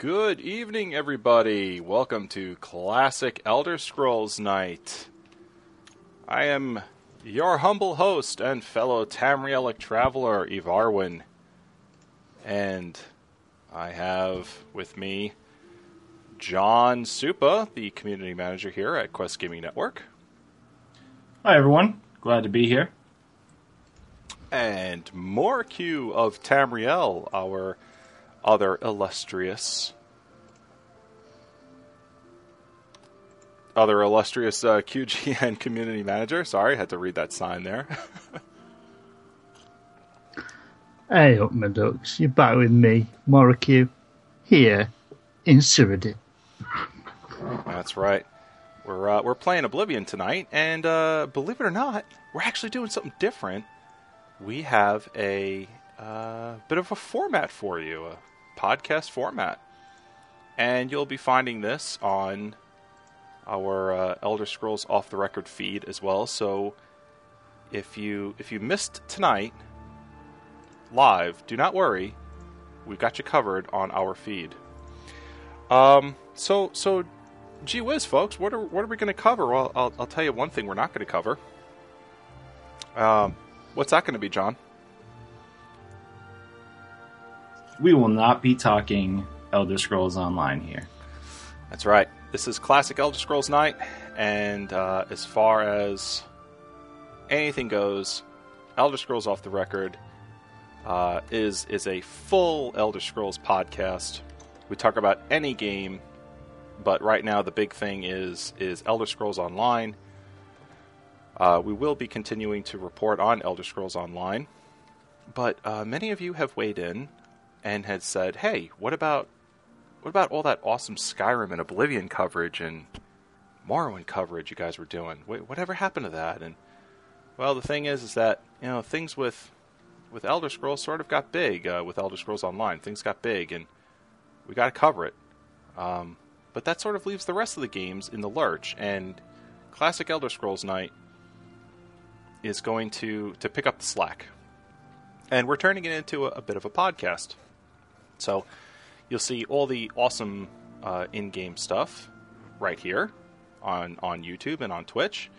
Good evening, everybody. Welcome to Classic Elder Scrolls Night. I am your humble host and fellow Tamrielic traveler, Evarwin. And I have with me John Supa, the community manager here at Quest Gaming Network. Hi, everyone. Glad to be here. And Morq of Tamriel, our other illustrious other illustrious uh, QGN community manager. Sorry, I had to read that sign there. hey up my ducks, you're back with me, Morq, here in Cyrodiil. That's right. We're uh, we're playing Oblivion tonight, and uh, believe it or not, we're actually doing something different. We have a uh, bit of a format for you, a podcast format, and you'll be finding this on our uh, Elder Scrolls off the record feed as well. So if you if you missed tonight live, do not worry, we've got you covered on our feed. Um, so so, gee whiz, folks, what are what are we going to cover? Well, I'll, I'll tell you one thing we're not going to cover. Um, what's that going to be, John? We will not be talking Elder Scrolls Online here. That's right. This is classic Elder Scrolls Night, and uh, as far as anything goes, Elder Scrolls Off the Record uh, is is a full Elder Scrolls podcast. We talk about any game, but right now the big thing is is Elder Scrolls Online. Uh, we will be continuing to report on Elder Scrolls Online, but uh, many of you have weighed in and had said, "Hey, what about what about all that awesome Skyrim and Oblivion coverage and Morrowind coverage you guys were doing? whatever happened to that?" And well, the thing is, is that you know things with with Elder Scrolls sort of got big uh, with Elder Scrolls Online. Things got big, and we got to cover it. Um, but that sort of leaves the rest of the games in the lurch. And Classic Elder Scrolls Night is going to to pick up the slack, and we're turning it into a, a bit of a podcast. So you'll see all the awesome uh, in-game stuff right here on on YouTube and on Twitch,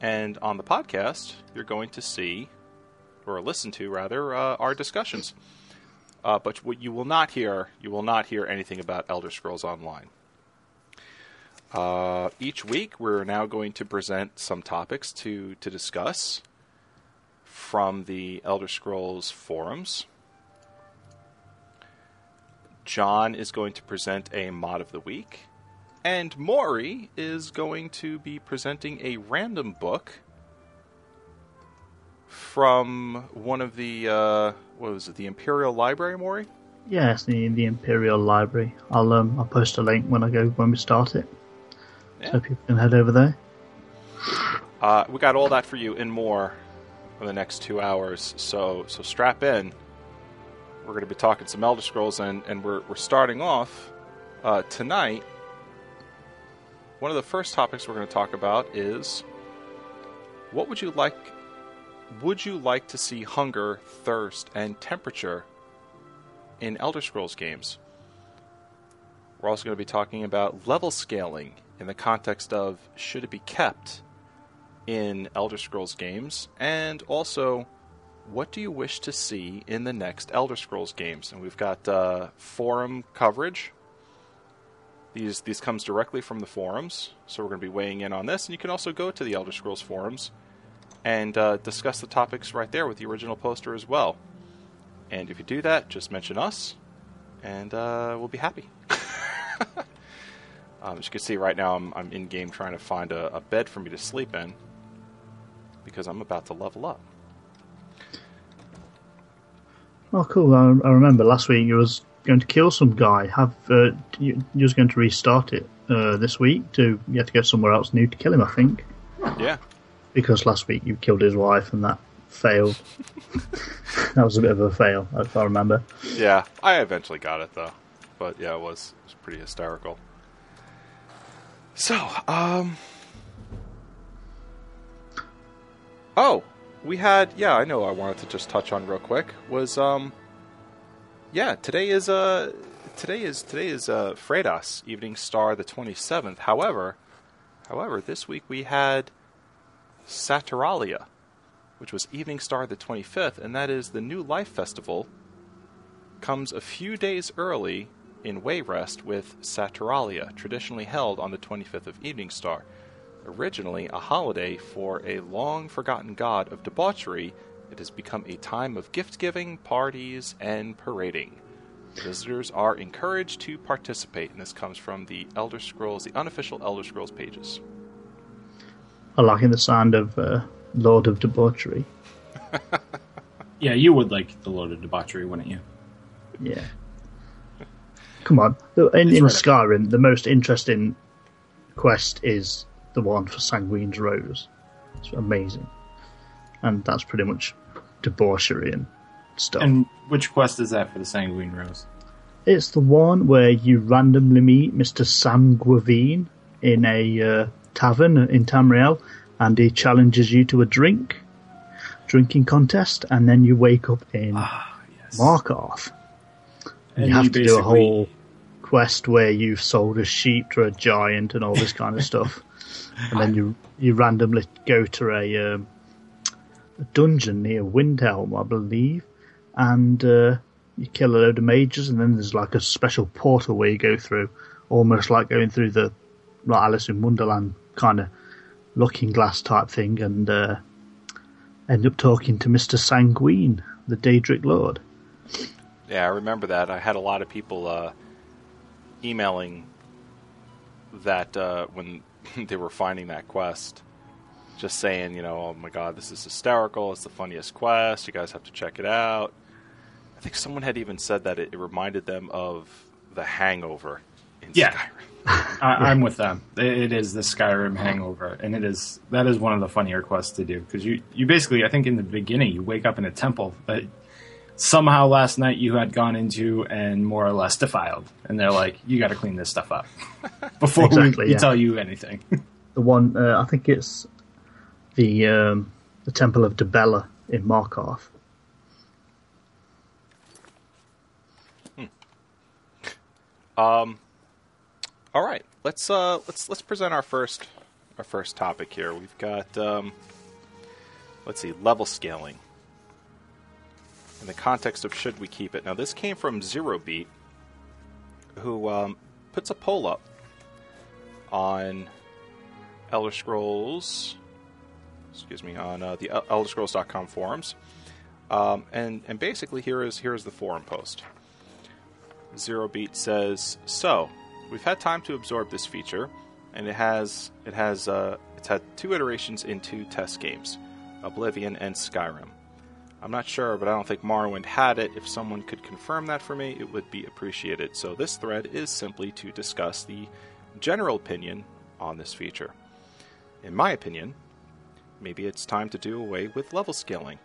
and on the podcast you're going to see or listen to rather uh, our discussions. Uh, but what you will not hear, you will not hear anything about Elder Scrolls Online. Uh, each week, we're now going to present some topics to to discuss from the Elder Scrolls forums. John is going to present a mod of the week, and Maury is going to be presenting a random book from one of the uh, what was it, the Imperial Library, Maury? Yes, the the Imperial Library. I'll um I'll post a link when I go when we start it, yeah. so people can head over there. Uh, we got all that for you and more in the next two hours. So so strap in we're going to be talking some Elder Scrolls, and, and we're, we're starting off uh, tonight. One of the first topics we're going to talk about is what would you like? Would you like to see hunger, thirst, and temperature in Elder Scrolls games? We're also going to be talking about level scaling in the context of should it be kept in Elder Scrolls games, and also what do you wish to see in the next Elder Scrolls games? And we've got uh, forum coverage. These these comes directly from the forums, so we're going to be weighing in on this. And you can also go to the Elder Scrolls forums and uh, discuss the topics right there with the original poster as well. And if you do that, just mention us, and uh, we'll be happy. um, as you can see right now, I'm, I'm in game trying to find a, a bed for me to sleep in because I'm about to level up. Oh, cool! I, I, remember last week you was going to kill some guy. Have uh, you, you was going to restart it uh, this week to you had to go somewhere else new to kill him. I think. Yeah. Because last week you killed his wife and that failed. that was a bit of a fail, if I remember. Yeah, I eventually got it though, but yeah, it was it was pretty hysterical. So, um, oh, we had yeah i know i wanted to just touch on real quick was um yeah today is uh today is today is uh, Fredas Evening Star the twenty seventh. However, however, this week we had Saturalia, which was Evening Star the twenty fifth, and that is the New Life Festival. Comes a few days early in Wayrest with Saturalia, traditionally held on the 25th of Evening Star. Originally a holiday for a long forgotten god of debauchery, it has become a time of gift giving, parties, and parading. Visitors are encouraged to participate, and this comes from the Elder Scrolls, the unofficial Elder Scrolls pages. I liking the sound of uh, Lord of Debauchery. Yeah, you would like the Lord of Debauchery, wouldn't you? Yeah. Come on. In, in right. Skyrim, the most interesting quest is the one for Sanguine's Rose. It's amazing. And that's pretty much debauchery and stuff. And which quest is that for the Sanguine Rose? It's the one where you randomly meet Mr. Sam Guevenne in a uh, tavern in Tamriel, and he challenges you to a drink, drinking contest, and then you wake up in Ah, yes. Markarth. And you have you to do a whole quest where you've sold a sheep to a giant and all this kind of stuff, and then you you randomly go to a, um, a dungeon near Windhelm, I believe, and uh, you kill a load of mages, and then there's like a special portal where you go through, almost like going through the like Alice in Wonderland kind of looking glass type thing, and uh, end up talking to Mister Sanguine, the Daedric Lord. Yeah, I remember that. I had a lot of people uh, emailing that uh, when they were finding that quest, just saying, you know, oh my god, this is hysterical. It's the funniest quest. You guys have to check it out. I think someone had even said that it, it reminded them of The Hangover in Yeah. Skyrim. I, I'm with them. It, it is the Skyrim hangover, and it is that is one of the funnier quests to do because you you basically I think in the beginning you wake up in a temple that somehow last night you had gone into and more or less defiled, and they're like, you got to clean this stuff up before Exactly, we, we yeah. tell you anything. the one uh, I think it's the um, the Temple of Dibella in Markarth. Um. All right, let's uh, let's let's present our first our first topic here. We've got um, let's see, level scaling. In the context of should we keep it? Now, this came from Zero Beat, who um, puts a poll up on Elder Scrolls. Excuse me, on uh, the El- ElderScrolls.com forums, um, and and basically here is here is the forum post. Zero Beat says, "So, we've had time to absorb this feature, and it has it has uh, it's had two iterations in two test games, Oblivion and Skyrim. I'm not sure, but I don't think Morrowind had it. If someone could confirm that for me, it would be appreciated. So this thread is simply to discuss the general opinion on this feature. In my opinion, maybe it's time to do away with level scaling.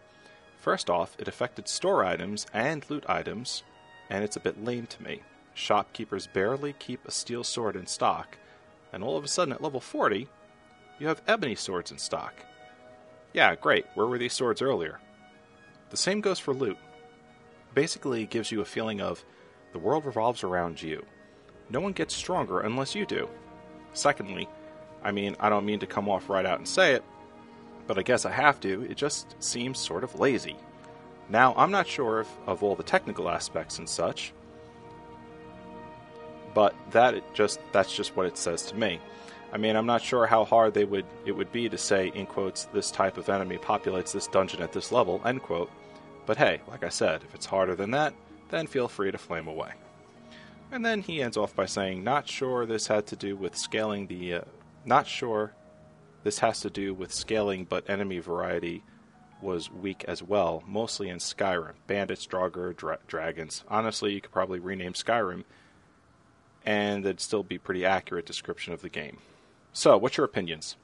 First off, it affected store items and loot items, and it's a bit lame to me. Shopkeepers barely keep a steel sword in stock, and all of a sudden at level 40, you have ebony swords in stock. Yeah, great. Where were these swords earlier? The same goes for loot. Basically, it gives you a feeling of the world revolves around you. No one gets stronger unless you do. Secondly, I mean, I don't mean to come off right out and say it, but I guess I have to. It just seems sort of lazy. Now, I'm not sure if, of all the technical aspects and such, but that just that's just what it says to me. I mean, I'm not sure how hard they would it would be to say in quotes this type of enemy populates this dungeon at this level end quote. But hey, like I said, if it's harder than that, then feel free to flame away. And then he ends off by saying, "Not sure this had to do with scaling the, uh, not sure this has to do with scaling, but enemy variety was weak as well, mostly in Skyrim. Bandits, Draugr, dra- dragons. Honestly, you could probably rename Skyrim, and it'd still be pretty accurate description of the game. So, what's your opinions?"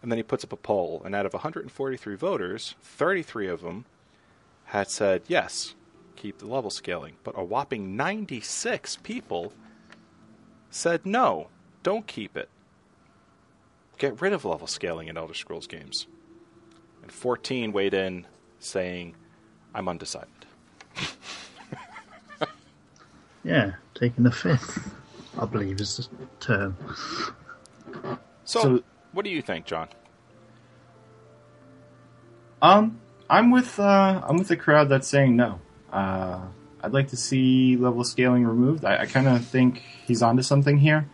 And then he puts up a poll, and out of 143 voters, 33 of them had said yes, keep the level scaling, but a whopping 96 people said no, don't keep it. Get rid of level scaling in Elder Scrolls games. And 14 weighed in saying, I'm undecided. yeah, taking the fifth, I believe is the term. So, So- what do you think, John? Um, I'm with uh, I'm with the crowd that's saying no. Uh, I'd like to see level scaling removed. I, I kind of think he's onto something here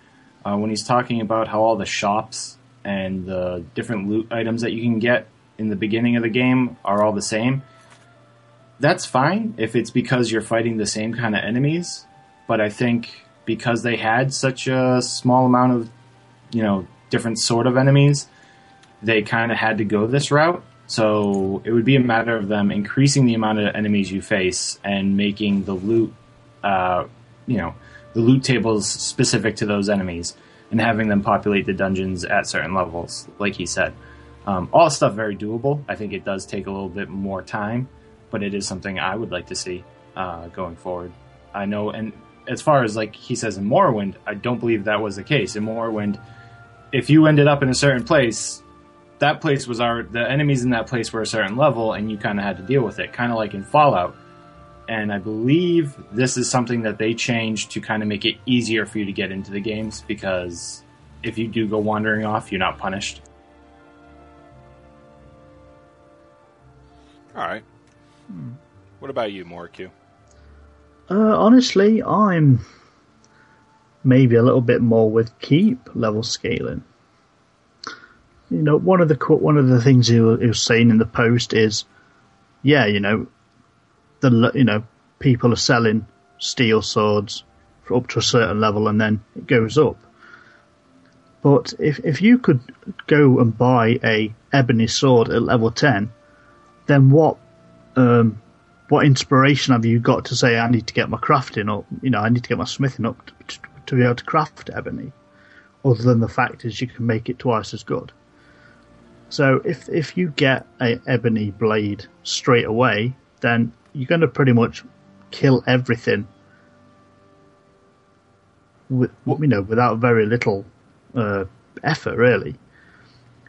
uh, when he's talking about how all the shops and the different loot items that you can get in the beginning of the game are all the same. That's fine if it's because you're fighting the same kind of enemies, but I think because they had such a small amount of, you know, different sort of enemies, they kind of had to go this route. So it would be a matter of them increasing the amount of enemies you face and making the loot, uh, you know, the loot tables specific to those enemies and having them populate the dungeons at certain levels, like he said. Um, all stuff very doable. I think it does take a little bit more time, but it is something I would like to see uh, going forward. I know, and as far as like he says in Morrowind, I don't believe that was the case. In Morrowind, if you ended up in a certain place, that place was our the enemies in that place were a certain level, and you kind of had to deal with it, kind of like in Fallout. And I believe this is something that they changed to kind of make it easier for you to get into the games because if you do go wandering off, you're not punished. All right. What about you, Moriku? Uh, honestly, I'm maybe a little bit more with keep level scaling. You know, one of the one of the things he was, he saying in the post is, yeah, you know, the you know people are selling steel swords up to a certain level, and then it goes up. But if if you could go and buy a ebony sword at level ten, then what um, what inspiration have you got to say I need to get my crafting up? You know, I need to get my smithing up to, to, to be able to craft ebony. Other than the fact is you can make it twice as good. So if if you get a ebony blade straight away, then you're going to pretty much kill everything. With you know, without very little uh, effort, really.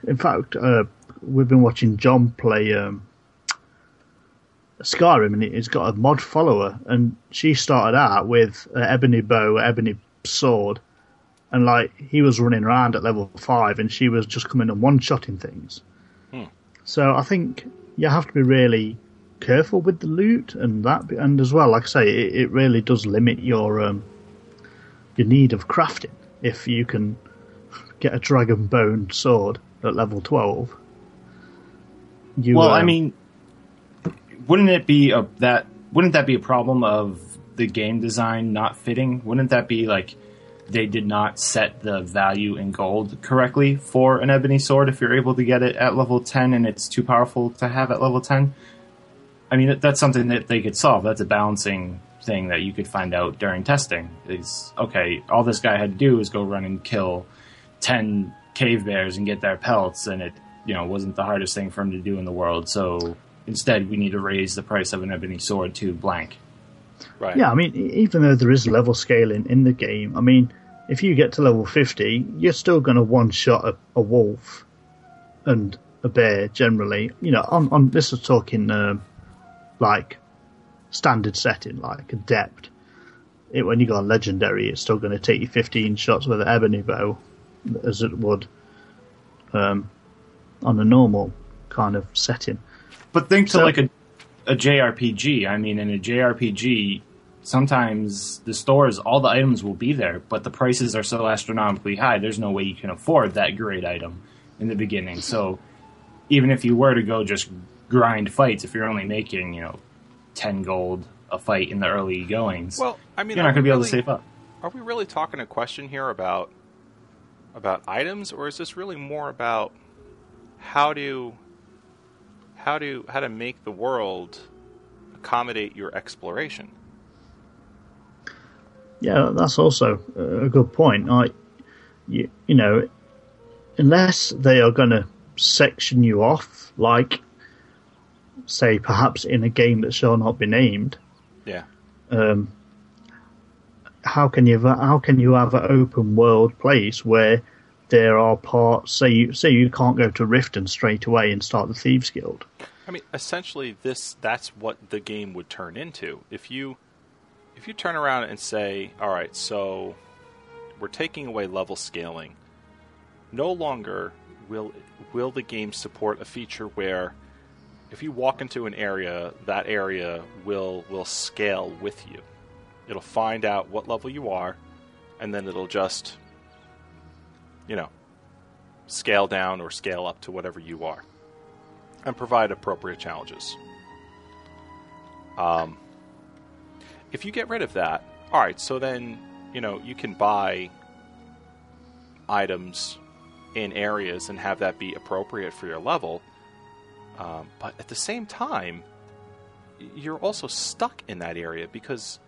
In fact, uh, we've been watching John play. Um, Skyrim and he's got a mod follower and she started out with an ebony bow, ebony sword, and like he was running around at level five and she was just coming and one shotting things. So I think you have to be really careful with the loot and that, and as well, like I say, it, it really does limit your um, your need of crafting if you can get a dragon bone sword at level twelve. You, Well, I um, mean, wouldn't it be a that wouldn't that be a problem of the game design not fitting? Wouldn't that be like they did not set the value in gold correctly for an ebony sword if you're able to get it at level 10 and it's too powerful to have at level 10? I mean, that's something that they could solve. That's a balancing thing that you could find out during testing. Is okay, all this guy had to do was go run and kill 10 cave bears and get their pelts and it, you know, wasn't the hardest thing for him to do in the world. So instead, we need to raise the price of an ebony sword to blank. Right. Yeah, I mean, even though there is level scaling in the game, I mean, if you get to level 50, you're still going to one shot a, a wolf and a bear generally. You know, on, on this is talking um like standard setting, like adept. It, when you go on legendary, it's still going to take you 15 shots with an ebony bow as it would um, on a normal kind of setting. But think to So- like a, a JRPG. I mean, in a JRPG, sometimes the stores, all the items will be there, but the prices are so astronomically high, there's no way you can afford that great item in the beginning. So even if you were to go just grind fights, if you're only making, you know, 10 gold a fight in the early goings, Well, I mean, you're not going to be able to save up. Are we really talking a question here about about items, or is this really more about how to how to how to make the world accommodate your exploration? Yeah, that's also a good point. I, you, you know, unless they are going to section you off, like, say, perhaps in a game that shall not be named, Yeah. um, how can you how can you have an open world place where there are parts? Say you say you can't go to Riften straight away and start the Thieves Guild. I mean, essentially, this that's what the game would turn into if you if you turn around and say, all right, so we're taking away level scaling, no longer will will the game support a feature where if you walk into an area, that area will will scale with you. It'll find out what level you are, and then it'll just, you know, scale down or scale up to whatever you are, and provide appropriate challenges. Um, if you get rid of that, all right, so then you know you can buy items in areas and have that be appropriate for your level. Um, but at the same time, you're also stuck in that area because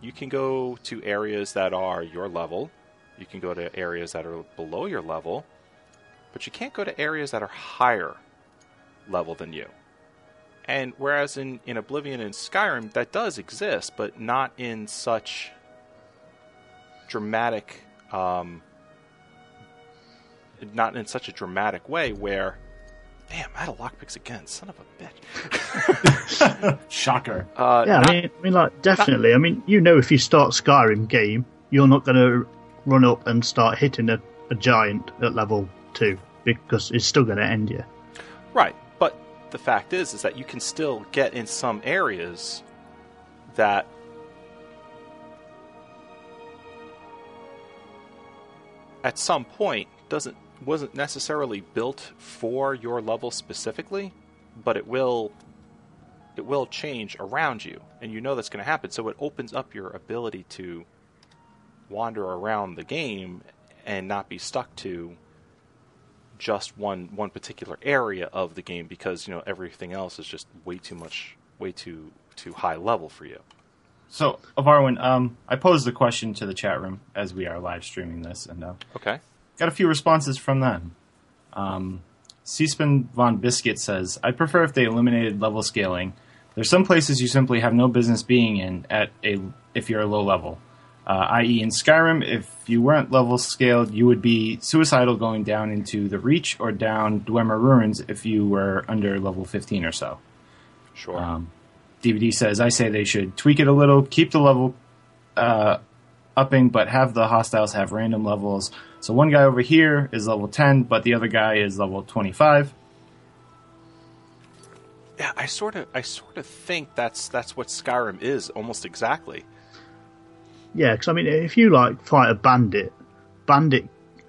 you can go to areas that are your level, you can go to areas that are below your level, but you can't go to areas that are higher level than you. And whereas in, in Oblivion and Skyrim, that does exist, but not in such dramatic, um, not in such a dramatic way where, damn, I had a lockpicks again, son of a bitch. Shocker. Uh, Yeah, not- I mean, I mean, like definitely. I mean, you know, if you start Skyrim game, you're not going to run up and start hitting a, a giant at level two because it's still going to end you. Right, but the fact is, is that you can still get in some areas that at some point doesn't wasn't necessarily built for your level specifically, but it will it will change around you, and you know that's going to happen. So it opens up your ability to wander around the game and not be stuck to just one one particular area of the game because you know everything else is just way too much, way too too high level for you. So, Avarwin, um, I posed the question to the chat room as we are live streaming this, and uh, Okay. got a few responses from them. Um, Seaspan von Biscuit says, "I prefer if they eliminated level scaling. There's some places you simply have no business being in at a if you're a low level. Uh, i.e., in Skyrim, if you weren't level scaled, you would be suicidal going down into the Reach or down Dwemer Ruins if you were under level 15 or so." Sure. Um, DVD says, I say they should tweak it a little, keep the level uh, upping, but have the hostiles have random levels. So one guy over here is level 10, but the other guy is level 25. yeah, I sort of I sort of think that's that's what Skyrim is almost exactly. Yeah, because I mean, if you like fight a bandit, bandit,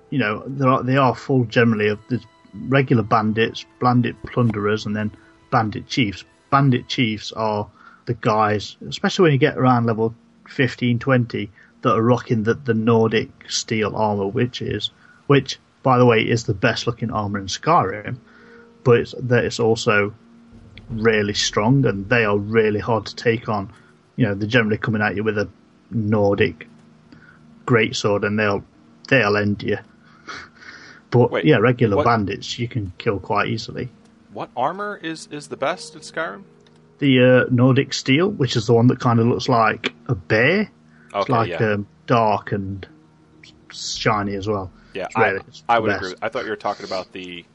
you know, they are they are full generally of the regular bandits, bandit plunderers, and then bandit chiefs. Bandit chiefs are the guys, especially when you get around level 15, 20, that are rocking the, the Nordic steel armor, which is, which by the way is the best looking armor in Skyrim, but it's, that it's also really strong and they are really hard to take on. You know, they're generally coming at you with a Nordic greatsword and they'll they'll end you. But Wait, yeah, regular what- bandits you can kill quite easily. What armor is is the best in Skyrim? The uh, Nordic steel, which is the one that kind of looks like a bear, it's like yeah, um, dark and shiny as well. yeah. it's I, I would best. agree. I thought you were talking about the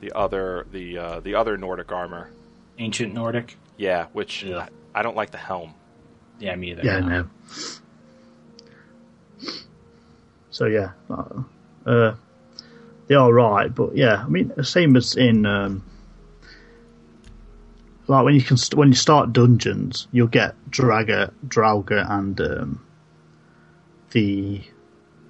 the other the uh, the other Nordic armor. Ancient Nordic. Yeah, which Yeah. I, I don't like the helm. Yeah, me either. Yeah, no. So yeah, uh, uh, they are right, but yeah, I mean, the same as in um, like when you can st- when you start dungeons, you'll get Draga, Draugr, and um, the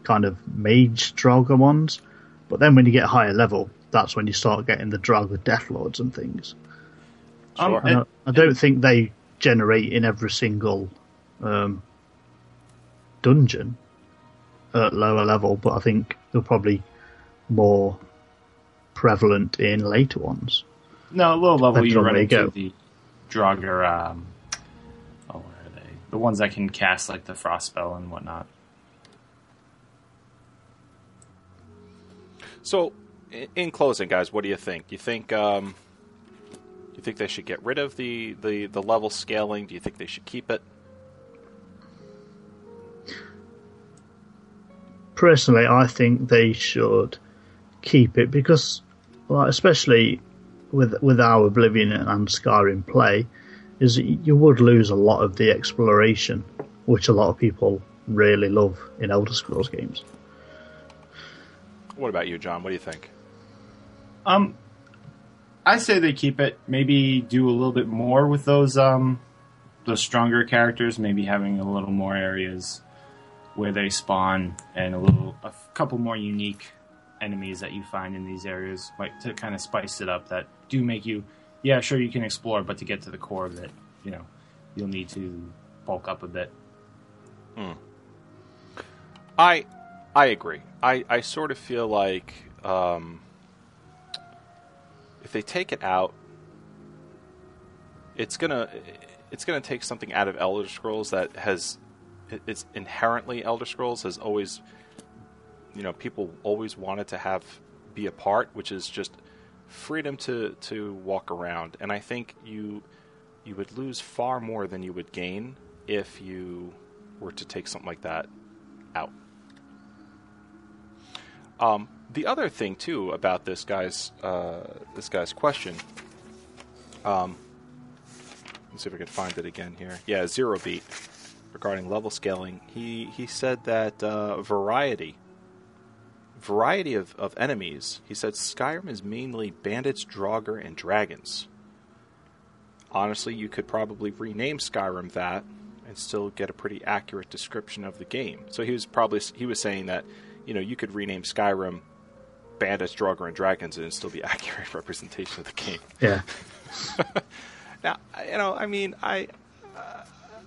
kind of mage Draugr ones. But then when you get higher level, that's when you start getting the Draugr Death Lords and things. Um, Sure. And it- I, I don't think they generate in every single um, dungeon at lower level, but I think they're probably more prevalent in later ones. no, low level, you on run into go. the Draugr, um, oh, where are they? The ones that can cast, like, the Frost Spell and whatnot. So, in closing, guys, what do you think? You think um, do you think they should get rid of the, the, the level scaling? Do you think they should keep it? Personally, I think they should keep it because, like, especially with with our Oblivion and Skyrim play, is you would lose a lot of the exploration, which a lot of people really love in Elder Scrolls games. What about you, John? What do you think? Um, I say they keep it. Maybe do a little bit more with those um, stronger characters. Maybe having a little more areas where they spawn and a little a couple more unique enemies that you find in these areas, like to kind of spice it up. That do make you, yeah, sure you can explore, but to get to the core of it, you know, you'll need to bulk up a bit. I I agree. I, I sort of feel like um, if they take it out, it's gonna it's gonna take something out of Elder Scrolls that has it's inherently Elder Scrolls has always you know people always wanted to have be a part, which is just freedom to to walk around. And I think you you would lose far more than you would gain if you were to take something like that out. Um, the other thing too about this guy's uh, this guy's question. Um, let's see if I can find it again here. Yeah, zero beat regarding level scaling. He he said that uh, variety variety of, of enemies. He said Skyrim is mainly bandits, Draugr, and dragons. Honestly, you could probably rename Skyrim that and still get a pretty accurate description of the game. So he was probably he was saying that you know you could rename Skyrim bandits, Draugr, and dragons and still be accurate representation of the game. Yeah. Now, you know, I mean, I, uh,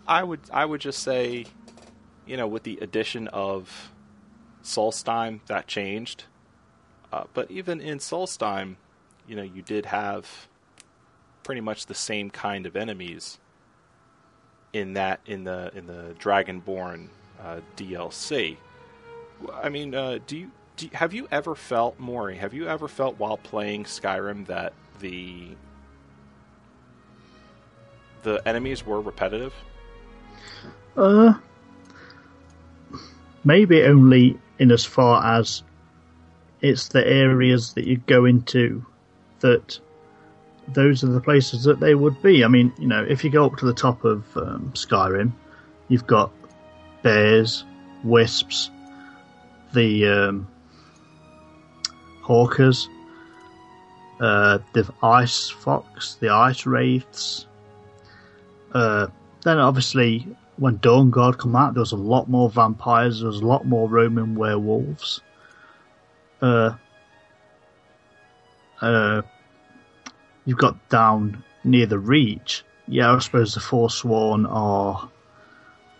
I would, I would just say, you know, with the addition of Solstheim, that changed. Uh, but even in Solstheim, you know, you did have pretty much the same kind of enemies in that in the in the Dragonborn uh, DLC. I mean, uh, do you? Do, have you ever felt, Maury? Have you ever felt while playing Skyrim that the the enemies were repetitive? Uh, maybe only in as far as it's the areas that you go into that those are the places that they would be. I mean, you know, if you go up to the top of um, Skyrim, you've got bears, wisps, the um, horkers, uh, the ice fox, the ice wraiths. Uh, then obviously when Dawnguard come out, there was a lot more vampires. There was a lot more Roman werewolves. Uh, uh, you've got down near the Reach. Yeah, I suppose the Forsworn are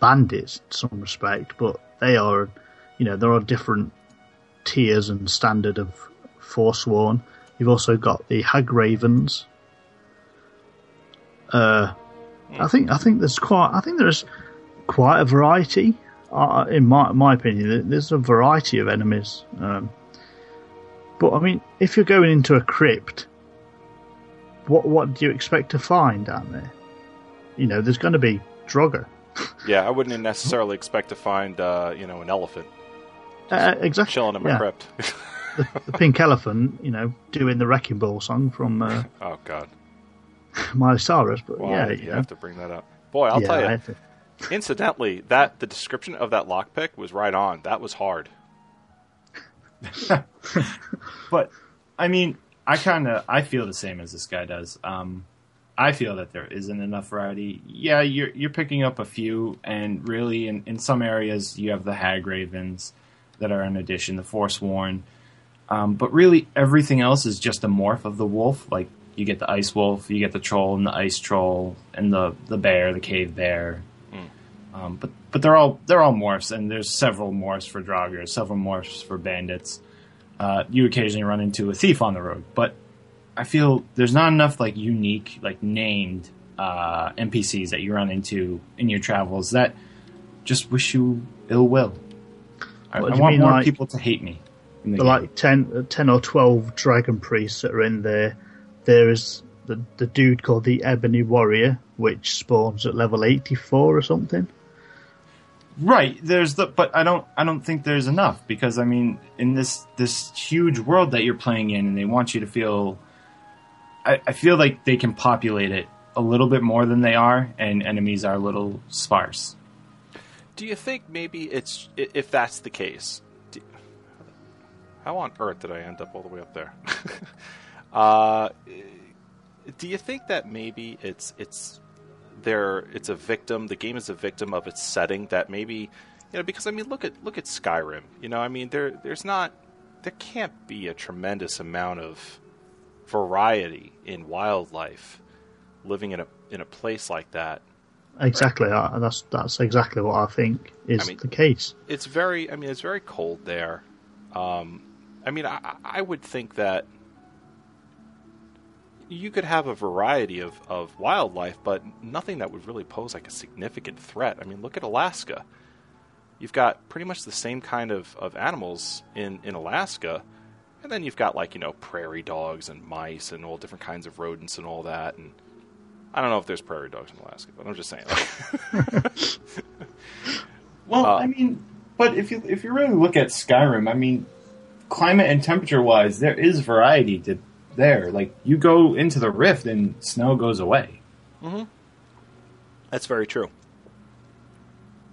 bandits in some respect, but they are, you know, there are different tiers and standard of Forsworn. You've also got the Hagravens. Uh, I think I think there's quite I think there's quite a variety. Uh, in my my opinion, there's a variety of enemies. Um, but I mean, if you're going into a crypt, what what do you expect to find down there? You know, there's going to be Draugr. Yeah, I wouldn't necessarily expect to find, uh, you know, an elephant Uh, exactly. chilling in my yeah. crypt. The pink elephant, you know, doing the Wrecking Ball song from uh, oh God, Miley Cyrus. But why yeah, you you have to bring that up? Boy, I'll yeah, tell you. to- Incidentally, that the description of that lockpick was right on. That was hard. But I mean, I kind of I feel the same as this guy does. Um, I feel that there isn't enough variety. Yeah, you're you're picking up a few, and really, in, in some areas, you have the Hagravens that are an addition, the Forsworn. Um, but really, everything else is just a morph of the wolf. Like you get the ice wolf, you get the troll and the ice troll, and the the bear, the cave bear. Um, but but they're all they're all morphs, and there's several morphs for Draugr, several morphs for bandits. Uh, you occasionally run into a thief on the road, but I feel there's not enough like unique, like named uh, NPCs that you run into in your travels that just wish you ill will. I, What I do want mean, more like- people to hate me. In the the like 10, uh, 10 or 12 dragon priests that are in there. There is the, the dude called the Ebony Warrior, which spawns at level 84 or something. Right. There's the, but I don't, I don't think there's enough because I mean, in this this huge world that you're playing in, and they want you to feel, I, I feel like they can populate it a little bit more than they are, and enemies are a little sparse. Do you think maybe it's if that's the case? How on earth did I end up all the way up there? uh, do you think that maybe it's it's there? It's a victim. The game is a victim of its setting. That maybe you know because I mean look at look at Skyrim. You know I mean there there's not there can't be a tremendous amount of variety in wildlife living in a in a place like that. Exactly. uh, That's that's exactly what I think is I mean- the case. it's very i mean it's very cold there um, i mean I, I would think that you could have a variety of, of wildlife but nothing that would really pose like a significant threat. I mean look at alaska. You've got pretty much the same kind of, of animals in, in alaska and then you've got like you know prairie dogs and mice and all different kinds of rodents and all that and i don't know if there's prairie dogs in alaska but i'm just saying. Well, Uh, I mean, but if you if you really look at Skyrim, I mean, climate and temperature wise, there is variety to there. Like you go into the rift and snow goes away. Mm-hmm. that's very true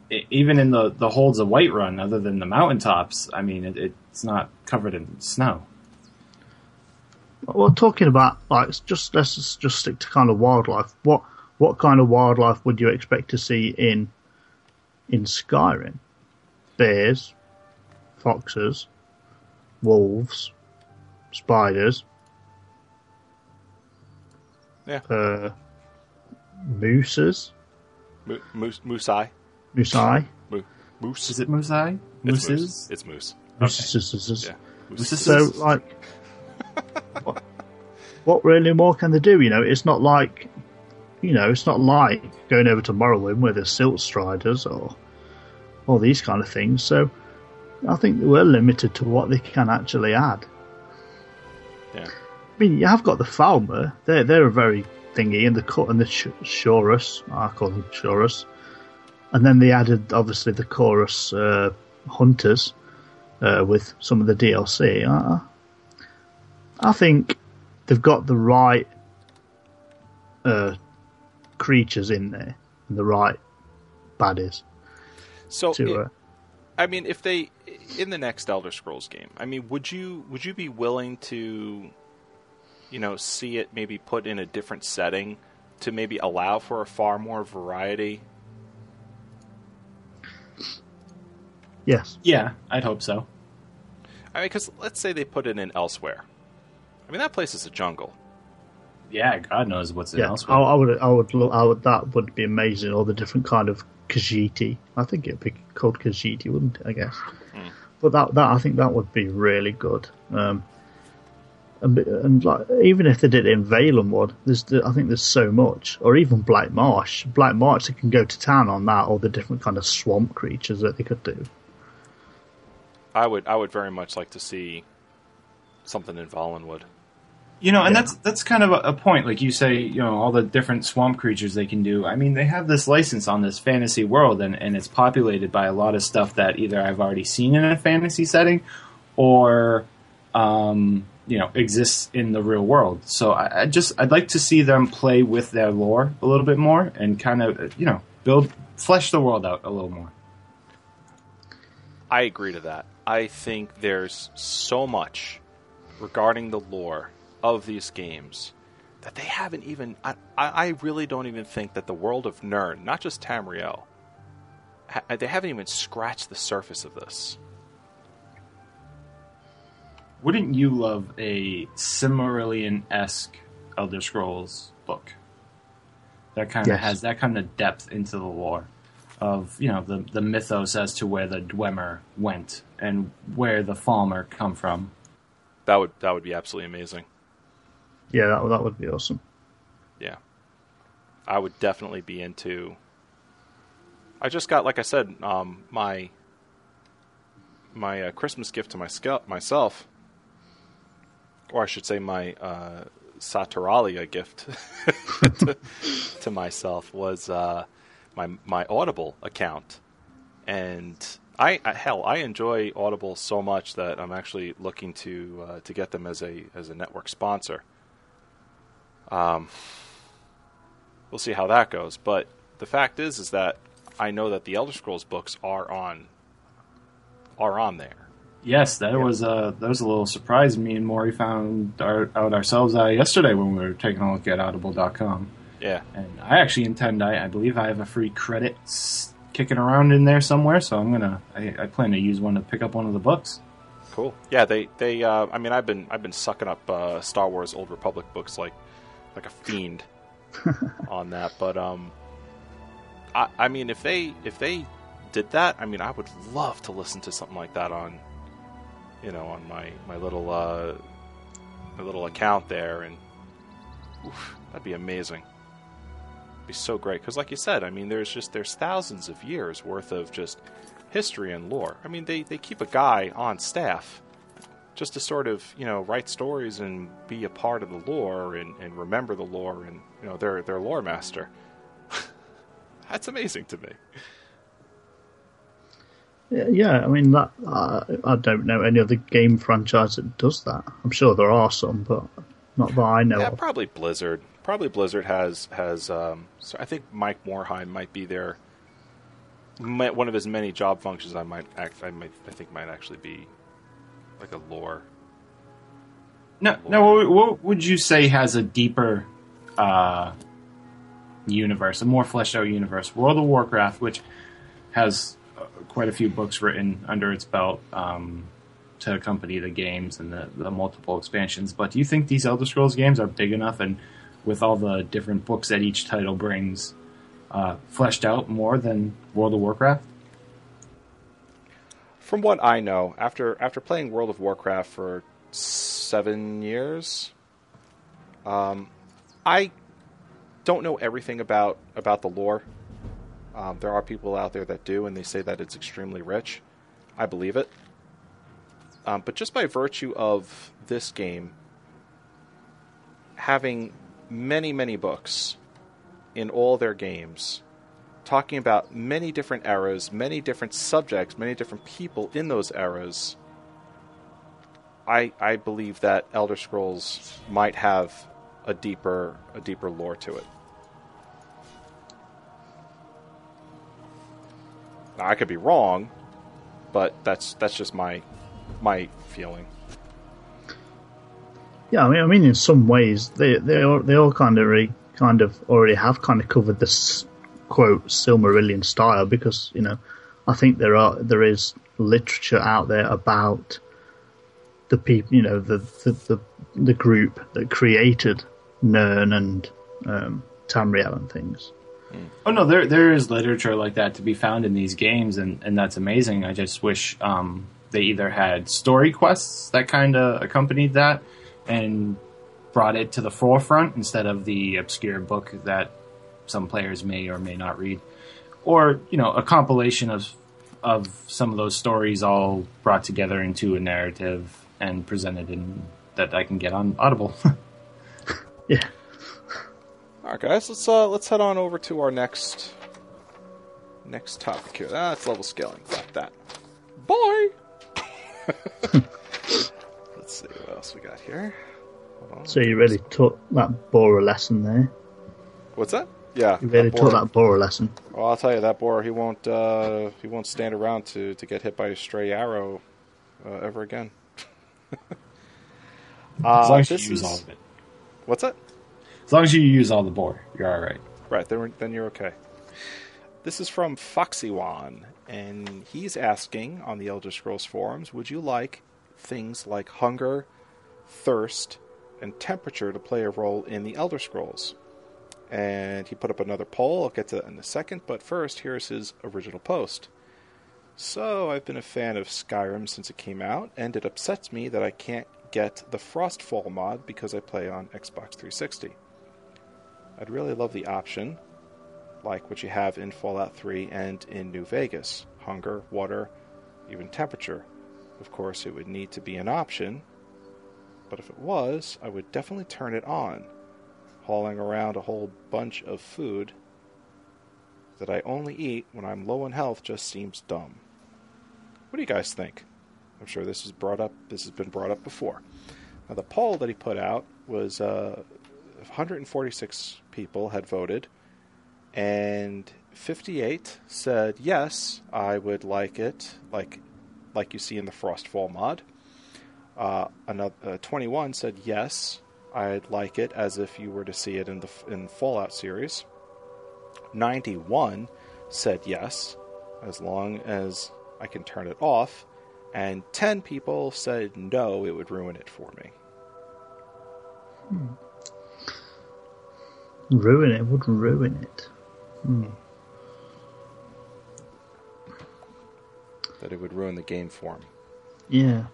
E- even in the the holds of Whiterun, other than the mountaintops, I mean, it, it's not covered in snow. Well, talking about like just let's just- just stick to kind of wildlife. What what kind of wildlife would you expect to see in in Skyrim? Bears, foxes, wolves, spiders, yeah uh, mooses, Mo- moose moosei moosei, Mo- moose Is it Moosei? It's Mooses? moose. It's moose. mooses. Yeah. Mooses. So, like, what, what really more can they do? You know, it's not like, you know, it's not like going over to Morrowind where there's silt striders or all these kind of things. So, I think we're limited to what they can actually add. Yeah. I mean, you have got the Falmer. They're they're a very thingy, and the cut and the sh- Shorus. I call them Shorus. And then they added obviously the Chaurus uh, hunters uh, with some of the DLC. I, I think they've got the right uh, creatures in there, and the right baddies So, to. i- Uh, I mean, if they in the next Elder Scrolls game, I mean, would you would you be willing to, you know, see it maybe put in a different setting to maybe allow for a far more variety? yes. Yeah, I'd hope so. I mean, because let's say they put it in Elsweyr. I mean, that place is a jungle. Yeah, God knows what's in Yeah, I, Elsweyr. I would, I would, I would. That would be amazing. All the different kind of Khajiiti. I think it'd be called Khajiiti, wouldn't it? I guess. But that, that I think that would be really good. Um, and, and like, even if they did it in Valenwood, there's, I think there's so much, or even Black Marsh. Black Marsh, they can go to town on that, or the different kind of swamp creatures that they could do. I would I would very much like to see something in Valenwood. You know, and Yeah. that's that's kind of a, a point. Like you say, you know, all the different swamp creatures they can do. I mean, they have this license on this fantasy world, and, and it's populated by a lot of stuff that either I've already seen in a fantasy setting, or um, you know, exists in the real world. So I, I just I'd like to see them play with their lore a little bit more, and kind of you know build flesh the world out a little more. I agree to that. I think there's so much regarding the lore of these games that they haven't even. I, I I really don't even think that the world of Nirn, not just Tamriel, ha, uh, they haven't even scratched the surface of this. Wouldn't you love a Silmarillion esque Elder Scrolls book that kind of Yes. has that kind of depth into the lore of you know the the mythos as to where the Dwemer went and where the Falmer come from? That would that would be absolutely amazing. Yeah, that, that would be awesome. Yeah, I would definitely be into. I just got, like I said, um, my my uh, Christmas gift to my myself, or I should say, my uh, Saturalia gift to, to myself was uh, my my Audible account, and I, I hell I enjoy Audible so much that I'm actually looking to uh, to get them as a as a network sponsor. Um, we'll see how that goes. But the fact is, is that I know that the Elder Scrolls books are on are on there. Yes, that was a that was a little surprise. Me and Maury found our, out ourselves uh, yesterday when we were taking a look at Audible.com. Yeah, And I actually intend. I, I believe I have a free credit kicking around in there somewhere, so I'm gonna. I, I plan to use one to pick up one of the books. cool. Yeah, they they. Uh, I mean, I've been I've been sucking up uh, Star Wars Old Republic books like like a fiend on that. But um, I I mean, if they if they did that, I mean, I would love to listen to something like that on, you know, on my my little uh, my little account there, and oof, that'd be amazing. Be so great because, like you said, I mean, there's just there's thousands of years worth of just history and lore. I mean, they they keep a guy on staff just to sort of you know write stories and be a part of the lore and, and remember the lore and you know their their lore master. That's amazing to me. Yeah, I mean that. Uh, I don't know any other game franchise that does that. I'm sure there are some, but not that I know Yeah, of. probably Blizzard. Probably Blizzard has has. Um, so I think Mike Morhaime might be there. one of his many job functions. I might act. I might. I think might actually be like a lore. No, no. What, what would you say has a deeper uh, universe, a more fleshed out universe? World of Warcraft, which has uh, quite a few books written under its belt um, to accompany the games and the, the multiple expansions. But do you think these Elder Scrolls games are big enough, and with all the different books that each title brings, uh, fleshed out more than World of Warcraft? From what I know, after after playing World of Warcraft for seven years, um, I don't know everything about about the lore. Um, there are people out there that do, and they say that it's extremely rich. I believe it. Um, but just by virtue of this game having many, many books in all their games, talking about many different eras, many different subjects, many different people in those eras, I I believe that Elder Scrolls might have a deeper a deeper lore to it. Now, I could be wrong, but that's that's just my my feeling. Yeah, I mean, I mean, in some ways, they they all, they all kind of re, kind of already have kind of covered this quote Silmarillion style because you know, I think there are there is literature out there about the people, you know, the the the, the group that created Nirn and um, Tamriel and things. Oh no, there there is literature like that to be found in these games, and, and that's amazing. I just wish um, they either had story quests that kind of accompanied that, and brought it to the forefront instead of the obscure book that some players may or may not read, or you know a compilation of of some of those stories all brought together into a narrative and presented in that I can get on Audible. Yeah, All right, guys, let's uh, let's head on over to our next next topic here. That's level scaling. Got that. Boy. let's see what else we got here. Hold on. so you really took that Bora lesson there. What's that? Yeah, You really that took boar- that Bora lesson. Well, I'll tell you that boar. He won't. Uh, he won't stand around to to get hit by a stray arrow uh, ever again. uh, as long as you use is- all of it. What's that? As long as you use all the boar, you're all right. Right, then, then you're okay. This is from Foxywan, and he's asking on the Elder Scrolls forums Would you like things like hunger, thirst, and temperature to play a role in the Elder Scrolls? And he put up another poll. I'll get to that in a second, but first, here's his original post. So, I've been a fan of Skyrim since it came out, and it upsets me that I can't get the Frostfall mod because I play on Xbox 360. I'd really love the option, like what you have in Fallout 3 and in New Vegas hunger, water, even temperature. Of course, it would need to be an option, but if it was, I would definitely turn it on. Hauling around a whole bunch of food that I only eat when I'm low in health just seems dumb. What do you guys think? I'm sure this is brought up. This has been brought up before. Now, the poll that he put out was uh, 146 people had voted. and 58 said yes, I would like it, like like you see in the Frostfall mod. Uh, another uh, 21 said yes, I'd like it as if you were to see it in the in Fallout series. 91 said yes, as long as I can turn it off, and 10 people said no, it would ruin it for me. Ruin it would ruin it. Hmm. That it would ruin the game for him. Yeah.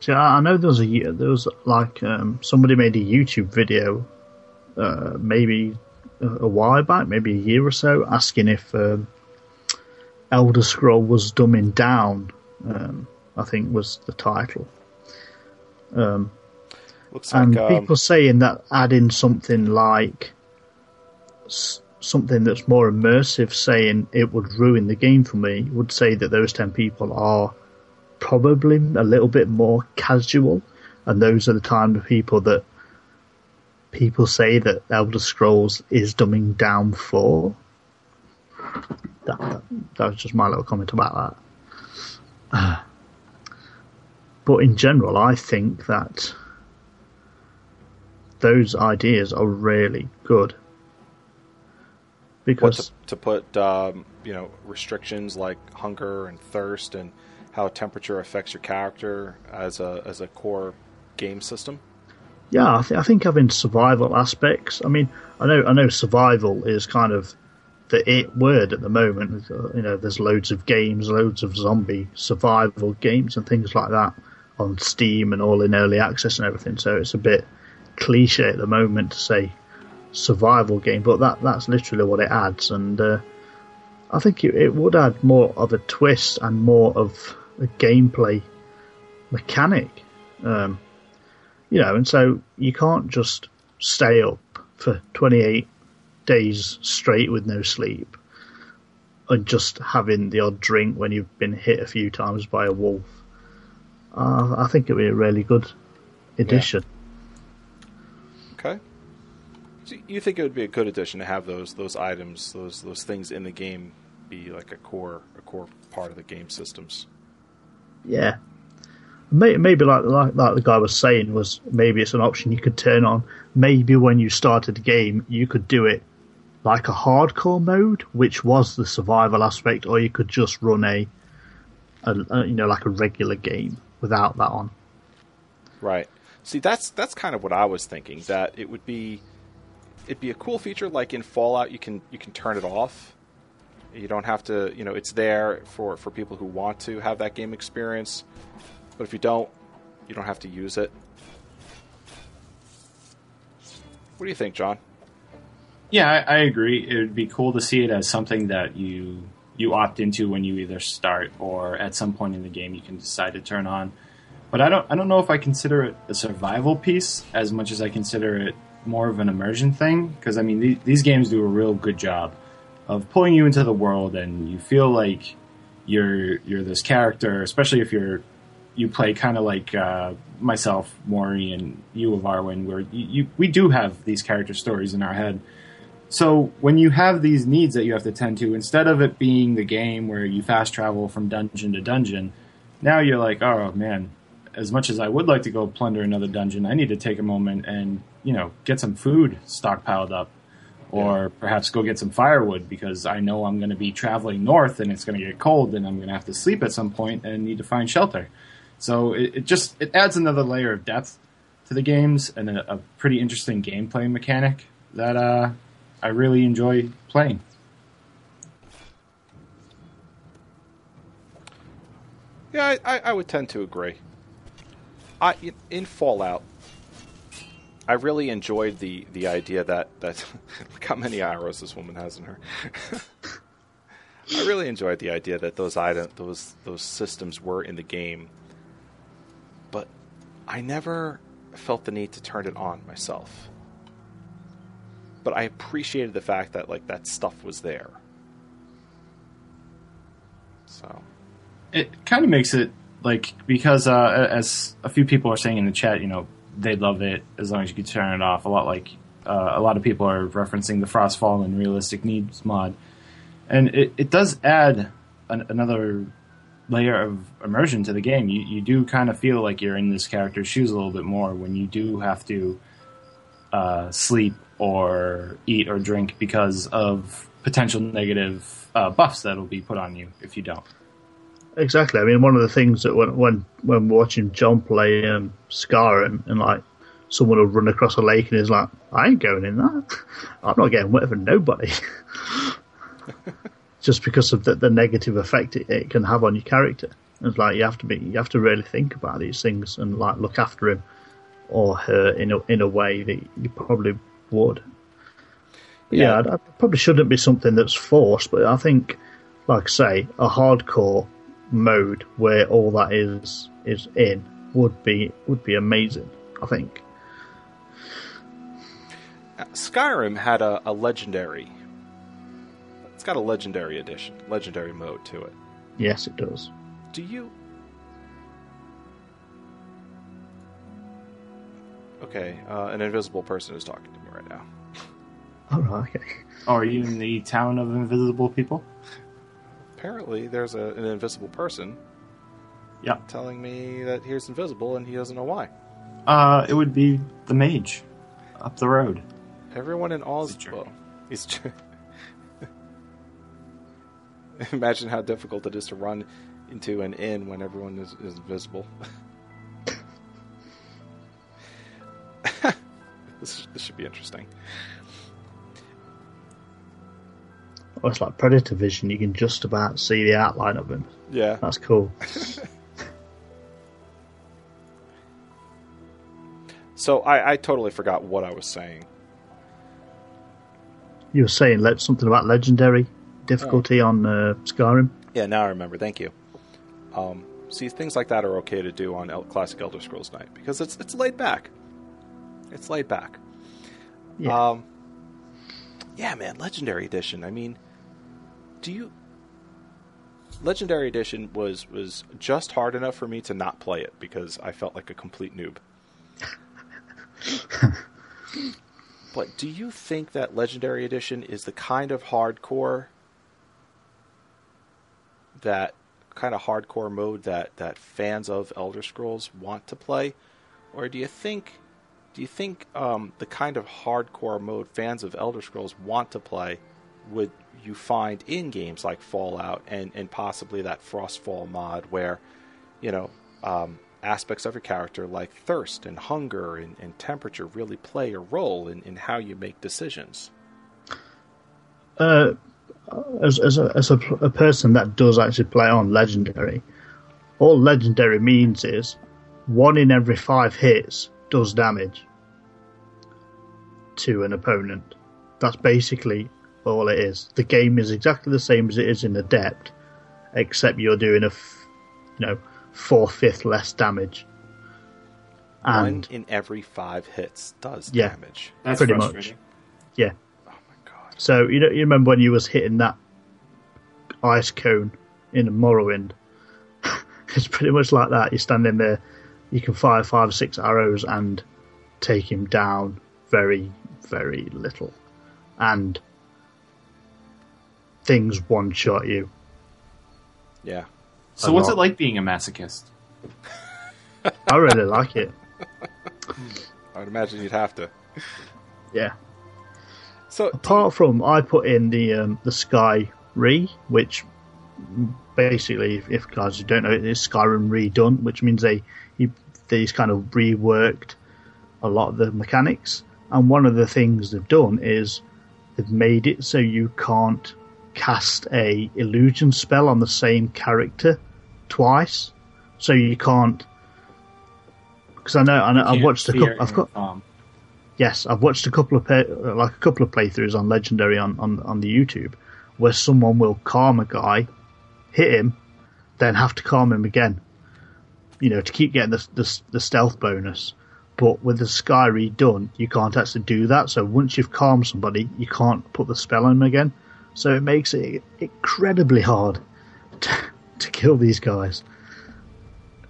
See, I, I know there was a there was like um, somebody made a YouTube video, uh, maybe a, a while back, maybe a year or so, asking if um, Elder Scroll was dumbing down. Um, I think was the title. Um, Looks like and um, people saying that adding something like s- something that's more immersive, saying it would ruin the game for me, would say that those ten people are probably a little bit more casual, and those are the kind of people that people say that Elder Scrolls is dumbing down for. That, that, that was just my little comment about that. But in general, I think that those ideas are really good. Because to, to put um, you know restrictions like hunger and thirst and how temperature affects your character as a as a core game system. yeah, I, th- I think having survival aspects. I mean, I know I know survival is kind of the it word at the moment. Uh, You know, there's loads of games, loads of zombie survival games and things like that on Steam and all in early access and everything. So it's a bit cliche at the moment to say survival game, but that that's literally what it adds, and uh, I think it, it would add more of a twist and more of a gameplay mechanic. Um, you know, and so you can't just stay up for 28 days straight with no sleep and just having the odd drink when you've been hit a few times by a wolf. Uh, I think it'd be a really good addition. Okay. So you think it would be a good addition to have those those items, those those things in the game be like a core a core part of the game systems. Yeah. Maybe, like, like like the guy was saying was maybe it's an option you could turn on. Maybe when you started the game, you could do it like a hardcore mode, which was the survival aspect, or you could just run a, a, a you know like a regular game without that on. Right. See, that's that's kind of what I was thinking. That it would be it'd be a cool feature like in Fallout. You can you can turn it off. You don't have to. You know, it's there for for people who want to have that game experience. But if you don't, you don't have to use it. What do you think, John? Yeah, I, I agree. It would be cool to see it as something that you you opt into when you either start or at some point in the game you can decide to turn on. But I don't I don't know if I consider it a survival piece as much as I consider it more of an immersion thing because I mean these, these games do a real good job of pulling you into the world and you feel like you're you're this character, especially if you're you play kind of like uh, myself, Maury, and you of Arwen, where you, you we do have these character stories in our head. So when you have these needs that you have to tend to, instead of it being the game where you fast travel from dungeon to dungeon, now you're like, oh man, as much as I would like to go plunder another dungeon, I need to take a moment and you know get some food stockpiled up, or perhaps go get some firewood because I know I'm going to be traveling north and it's going to get cold and I'm going to have to sleep at some point and need to find shelter. So it, it just it adds another layer of depth to the games and a, a pretty interesting gameplay mechanic that uh, I really enjoy playing. Yeah, I, I, I would tend to agree. I in, in Fallout, I really enjoyed the the idea that that look how many arrows this woman has in her. I really enjoyed the idea that those item those those systems were in the game, but I never felt the need to turn it on myself. But I appreciated the fact that like that stuff was there. So it kind of makes it like because uh, as a few people are saying in the chat, you know, they love it as long as you can turn it off. A lot like Uh, a lot of people are referencing the Frostfall and Realistic Needs mod, and it, it does add an, another layer of immersion to the game. You you do kind of feel like you're in this character's shoes a little bit more when you do have to uh, sleep or eat or drink because of potential negative uh, buffs that'll be put on you if you don't. Exactly. I mean, one of the things that when when when watching John play um, Skyrim and like someone will run across a lake and is like, I ain't going in that. I'm not getting wet for nobody. Just because of the, the negative effect it, it can have on your character. It's like you have to be, you have to really think about these things and like look after him or her in a in a way that you probably would. But yeah, Yeah. I, I probably shouldn't be something that's forced, but I think, like I say, a hardcore mode where all that is is in would be would be amazing. I think. Skyrim had a, a legendary. It's got a legendary edition, legendary mode to it. Yes, it does. Do you? Okay, uh, an invisible person is talking to me right now. All right. Okay. Are you in the town of invisible people? Apparently, there's a, an invisible person Yeah. telling me that he's invisible and he doesn't know why. Uh, it would be the mage up the road. Everyone in Oz. Well, he's. Imagine how difficult it is to run into an inn when everyone is, is invisible. this, this should be interesting. Oh, it's like Predator vision. You can just about see the outline of him. Yeah. That's cool. So I, I totally forgot what I was saying. You were saying let something about legendary difficulty on uh, Skyrim. Yeah, now I remember. Thank you. Um, see, things like that are okay to do on El- classic Elder Scrolls Night because it's it's laid back. It's laid back. Yeah. Um, yeah, man, Legendary Edition. I mean, do you? Legendary Edition was was just hard enough for me to not play it because I felt like a complete noob. but do you think that Legendary Edition is the kind of hardcore that kind of hardcore mode that that fans of Elder Scrolls want to play, or do you think do you think um, the kind of hardcore mode fans of Elder Scrolls want to play would you find in games like Fallout and and possibly that Frostfall mod where you know um, aspects of your character like thirst and hunger and, and temperature really play a role in, in how you make decisions. Uh, as as, a, as a, a person that does actually play on legendary, all legendary means is one in every five hits does damage to an opponent. That's basically all it is. The game is exactly the same as it is in Adept, except you're doing a, f- you know, four fifth less damage. And One in every five hits does Yeah. damage. That's Pretty much. yeah, Oh my god. So you know, you remember when you was hitting that ice cone in Morrowind? it's pretty much like that. You're standing there, you can fire five or six arrows and take him down very, very little, and things one shot you. Yeah. So what's lot. it like being a masochist? I really like it. I would imagine you'd have to. Yeah. So Apart from I put in the um, the Sky Re, which basically, if, if guys who don't know, it is Skyrim redone, which means they he, these kind of reworked a lot of the mechanics. And one of the things they've done is they've made it so you can't cast a illusion spell on the same character twice. So you can't. Because I know, I know I've watched a couple. I've got Yes, I've watched a couple of play, like a couple of playthroughs on Legendary on, on on the YouTube, where someone will calm a guy, hit him, then have to calm him again. You know, to keep getting the the, the stealth bonus. But with the Sky redone, you can't actually do that. So once you've calmed somebody, you can't put the spell on them again. So it makes it incredibly hard to, to kill these guys.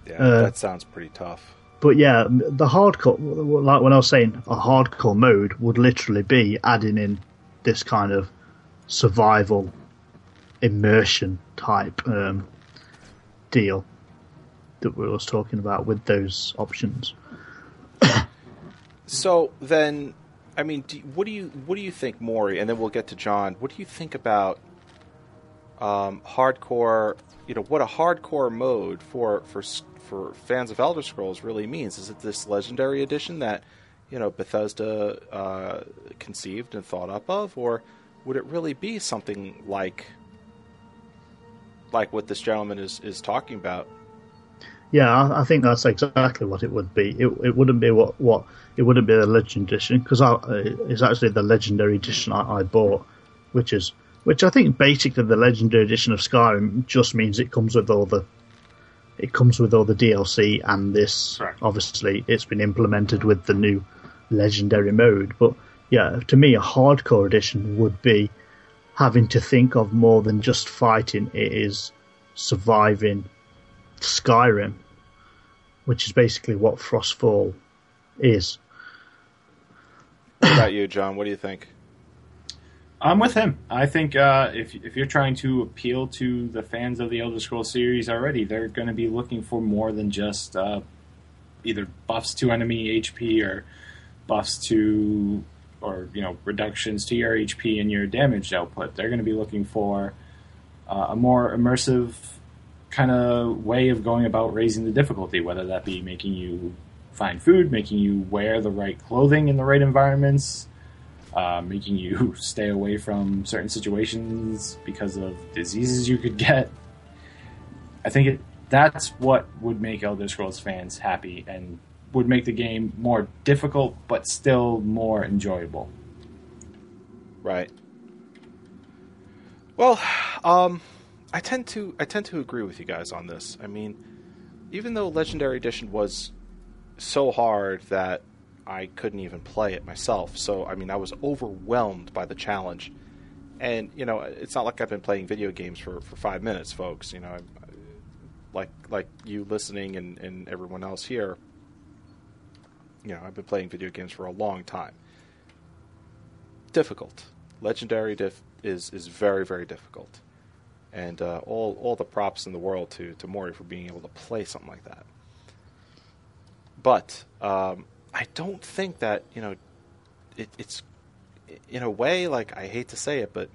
yeah, uh, that sounds pretty tough. but yeah, the hardcore, like when I was saying, a hardcore mode would literally be adding in this kind of survival immersion type um, deal that we was talking about with those options. So then, I mean, do, what do you what do you think, Maury? And then we'll get to John. What do you think about um, hardcore? You know, what a hardcore mode for for for fans of Elder Scrolls really means. Is it this legendary edition that you know Bethesda uh, conceived and thought up of, or would it really be something like like what this gentleman is is talking about? Yeah, I, I think that's exactly what it would be. It, it wouldn't be what what it wouldn't be the legend edition because uh, it's actually the legendary edition I, I bought, which is which I think basically the legendary edition of Skyrim just means it comes with all the it comes with all the DLC and this Correct. obviously it's been implemented with the new legendary mode. But yeah, to me a hardcore edition would be having to think of more than just fighting. It is surviving Skyrim, which is basically what Frostfall is. What about you, John? What do you think? I'm with him. I think uh, if if you're trying to appeal to the fans of the Elder Scrolls series already, they're going to be looking for more than just uh, either buffs to enemy HP or buffs to or you know reductions to your HP and your damage output. They're going to be looking for uh, a more immersive kind of way of going about raising the difficulty, whether that be making you find food, making you wear the right clothing in the right environments, uh, making you stay away from certain situations because of diseases you could get. I think it, that's what would make Elder Scrolls fans happy and would make the game more difficult but still more enjoyable. Right. Well, um, I tend to I tend to agree with you guys on this. I mean, even though Legendary Edition was so hard that I couldn't even play it myself, so I mean I was overwhelmed by the challenge. And you know, it's not like I've been playing video games for, for five minutes, folks. You know, I, like like you listening and, and everyone else here. You know, I've been playing video games for a long time. Difficult. Legendary diff is is very very difficult, and uh, all all the props in the world to to Maury for being able to play something like that. But um, I don't think that you know it, it's in a way like I hate to say it, but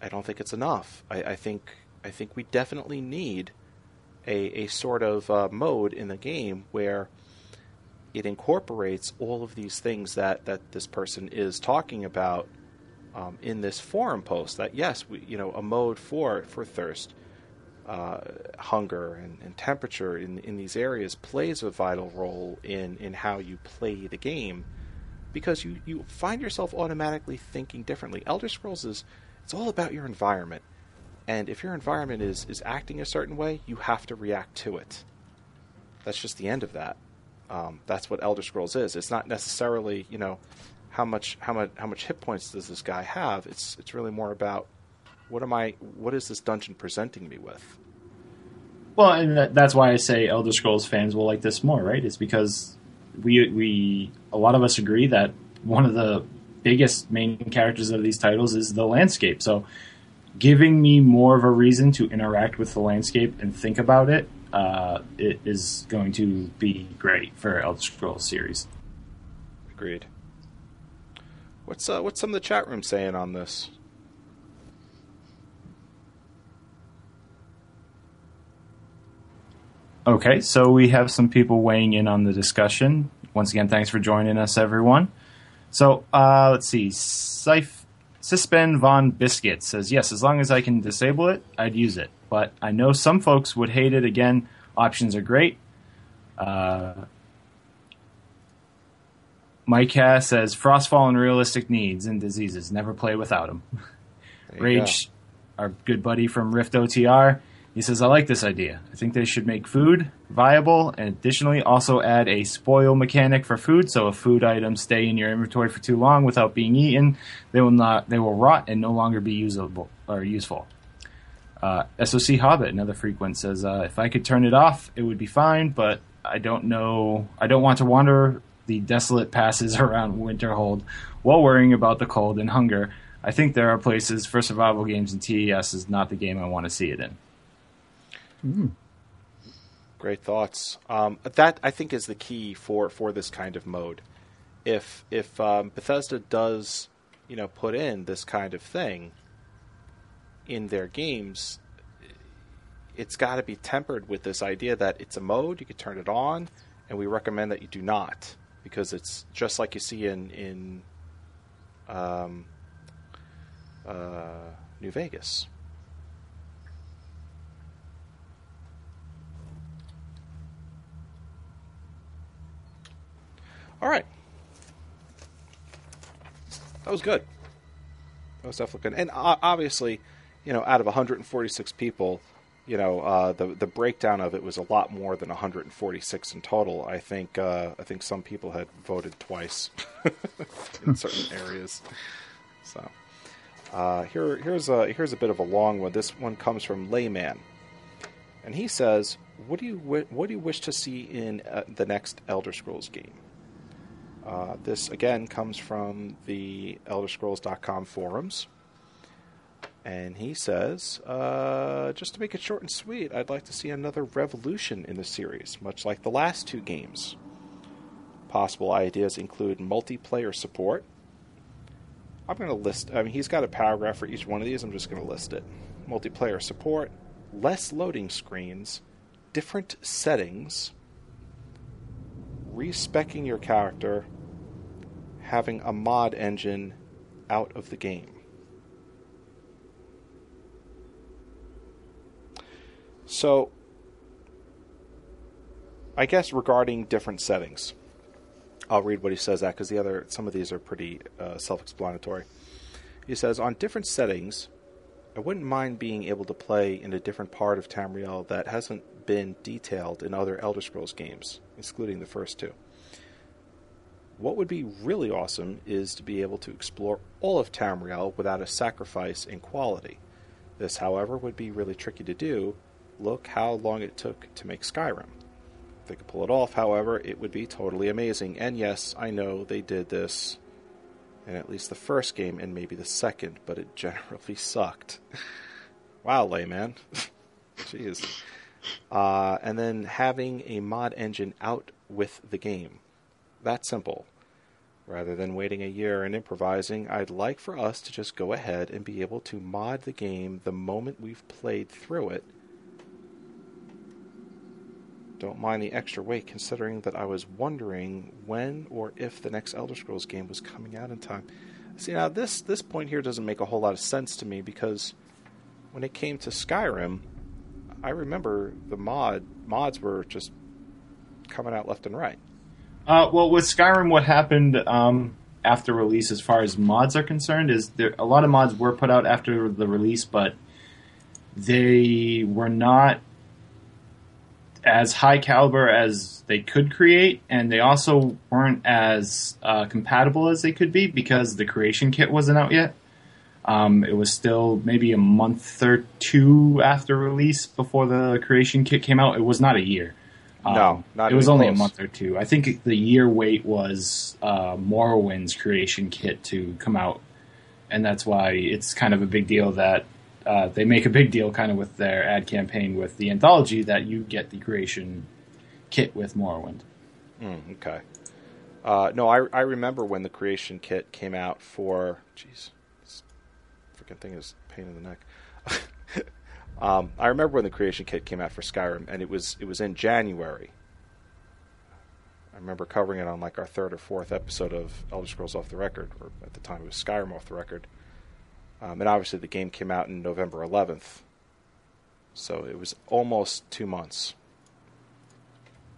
I don't think it's enough. I, I think I think we definitely need a a sort of uh, mode in the game where it incorporates all of these things that that this person is talking about um, in this forum post. That yes, we you know a mode for for thirst, uh, hunger, and, and temperature in in these areas plays a vital role in in how you play the game, because you you find yourself automatically thinking differently. Elder Scrolls is it's all about your environment, and if your environment is is acting a certain way, you have to react to it. That's just the end of that. Um, that's what Elder Scrolls is. It's not necessarily, you know, how much how much how much hit points does this guy have? It's it's really more about what am I what is this dungeon presenting me with? Well, and that, that's why I say Elder Scrolls fans will like this more, right? It's because we we a lot of us agree that one of the biggest main characters of these titles is the landscape. So, giving me more of a reason to interact with the landscape and think about it, uh, it is going to be great for Elder Scrolls series. Agreed. What's uh, what's some of the chat room saying on this? Okay, so we have some people weighing in on the discussion. Once again, thanks for joining us, everyone. So uh, let's see. Sif- Sispen von Biscuit says, Yes, as long as I can disable it, I'd use it. But I know some folks would hate it. Again, options are great. Uh, Mike Cass says, Frostfall and realistic needs and diseases. Never play without them. Rage, our good buddy from Rift OTR, he says, I like this idea. I think they should make food viable and additionally also add a spoil mechanic for food. So if food items stay in your inventory for too long without being eaten, they will not they will rot and no longer be usable or useful. Uh, SOC Hobbit, another frequent, says, uh, if I could turn it off, it would be fine, but I don't know. I don't want to wander the desolate passes around Winterhold while worrying about the cold and hunger. I think there are places for survival games, and TES is not the game I want to see it in. Mm. Great thoughts. Um, that I think is the key for, for this kind of mode. If if um, Bethesda does, you know, put in this kind of thing in their games, it's got to be tempered with this idea that it's a mode you can turn it on, and we recommend that you do not because it's just like you see in in um, uh, New Vegas. All right. That was good. That was definitely good. And uh, obviously, you know, out of 146 people, you know, uh, the the breakdown of it was a lot more than 146 in total. I think uh, I think some people had voted twice in certain areas. So uh, here here's a here's a bit of a long one. This one comes from Layman, and he says, "What do you what do you wish to see in uh, the next Elder Scrolls game?" Uh, this again comes from the ElderScrolls.com forums. And he says, uh, just to make it short and sweet, I'd like to see another revolution in the series, much like the last two games. Possible ideas include multiplayer support. I'm going to list, I mean, he's got a paragraph for each one of these. I'm just going to list it. Multiplayer support, less loading screens, different settings, respecking your character, having a mod engine out of the game. So, I guess regarding different settings, I'll read what he says that because the other some of these are pretty uh, self-explanatory. He says on different settings, I wouldn't mind being able to play in a different part of Tamriel that hasn't been detailed in other Elder Scrolls games, excluding the first two. What would be really awesome is to be able to explore all of Tamriel without a sacrifice in quality. This, however, would be really tricky to do. Look how long it took to make Skyrim. If they could pull it off, however, it would be totally amazing. And yes, I know they did this in at least the first game and maybe the second, but it generally sucked. wow, layman. Jeez. Uh, and then having a mod engine out with the game. That simple. Rather than waiting a year and improvising, I'd like for us to just go ahead and be able to mod the game the moment we've played through it. Don't mind the extra weight considering that I was wondering when or if the next Elder Scrolls game was coming out in time. See now this this point here doesn't make a whole lot of sense to me because when it came to Skyrim, I remember the mod mods were just coming out left and right. Uh, well, with Skyrim, what happened um, after release, as far as mods are concerned, is there a lot of mods were put out after the release, but they were not as high caliber as they could create, and they also weren't as uh, compatible as they could be because the creation kit wasn't out yet. Um, it was still maybe a month or two after release before the creation kit came out. It was not a year. Um, no, not it was only close. a month or two. I think the year wait was uh, Morrowind's creation kit to come out, and that's why it's kind of a big deal that uh, they make a big deal kind of with their ad campaign with the anthology that you get the creation kit with Morrowind. Mm, okay. Uh, no, I, I remember when the creation kit came out for. Jeez, this freaking thing is pain in the neck. um, I remember when the creation kit came out for Skyrim, and it was it was in January. I remember covering it on like our third or fourth episode of Elder Scrolls Off the Record, or at the time it was Skyrim Off the Record. Um, and obviously, the game came out in November 11th, so it was almost two months.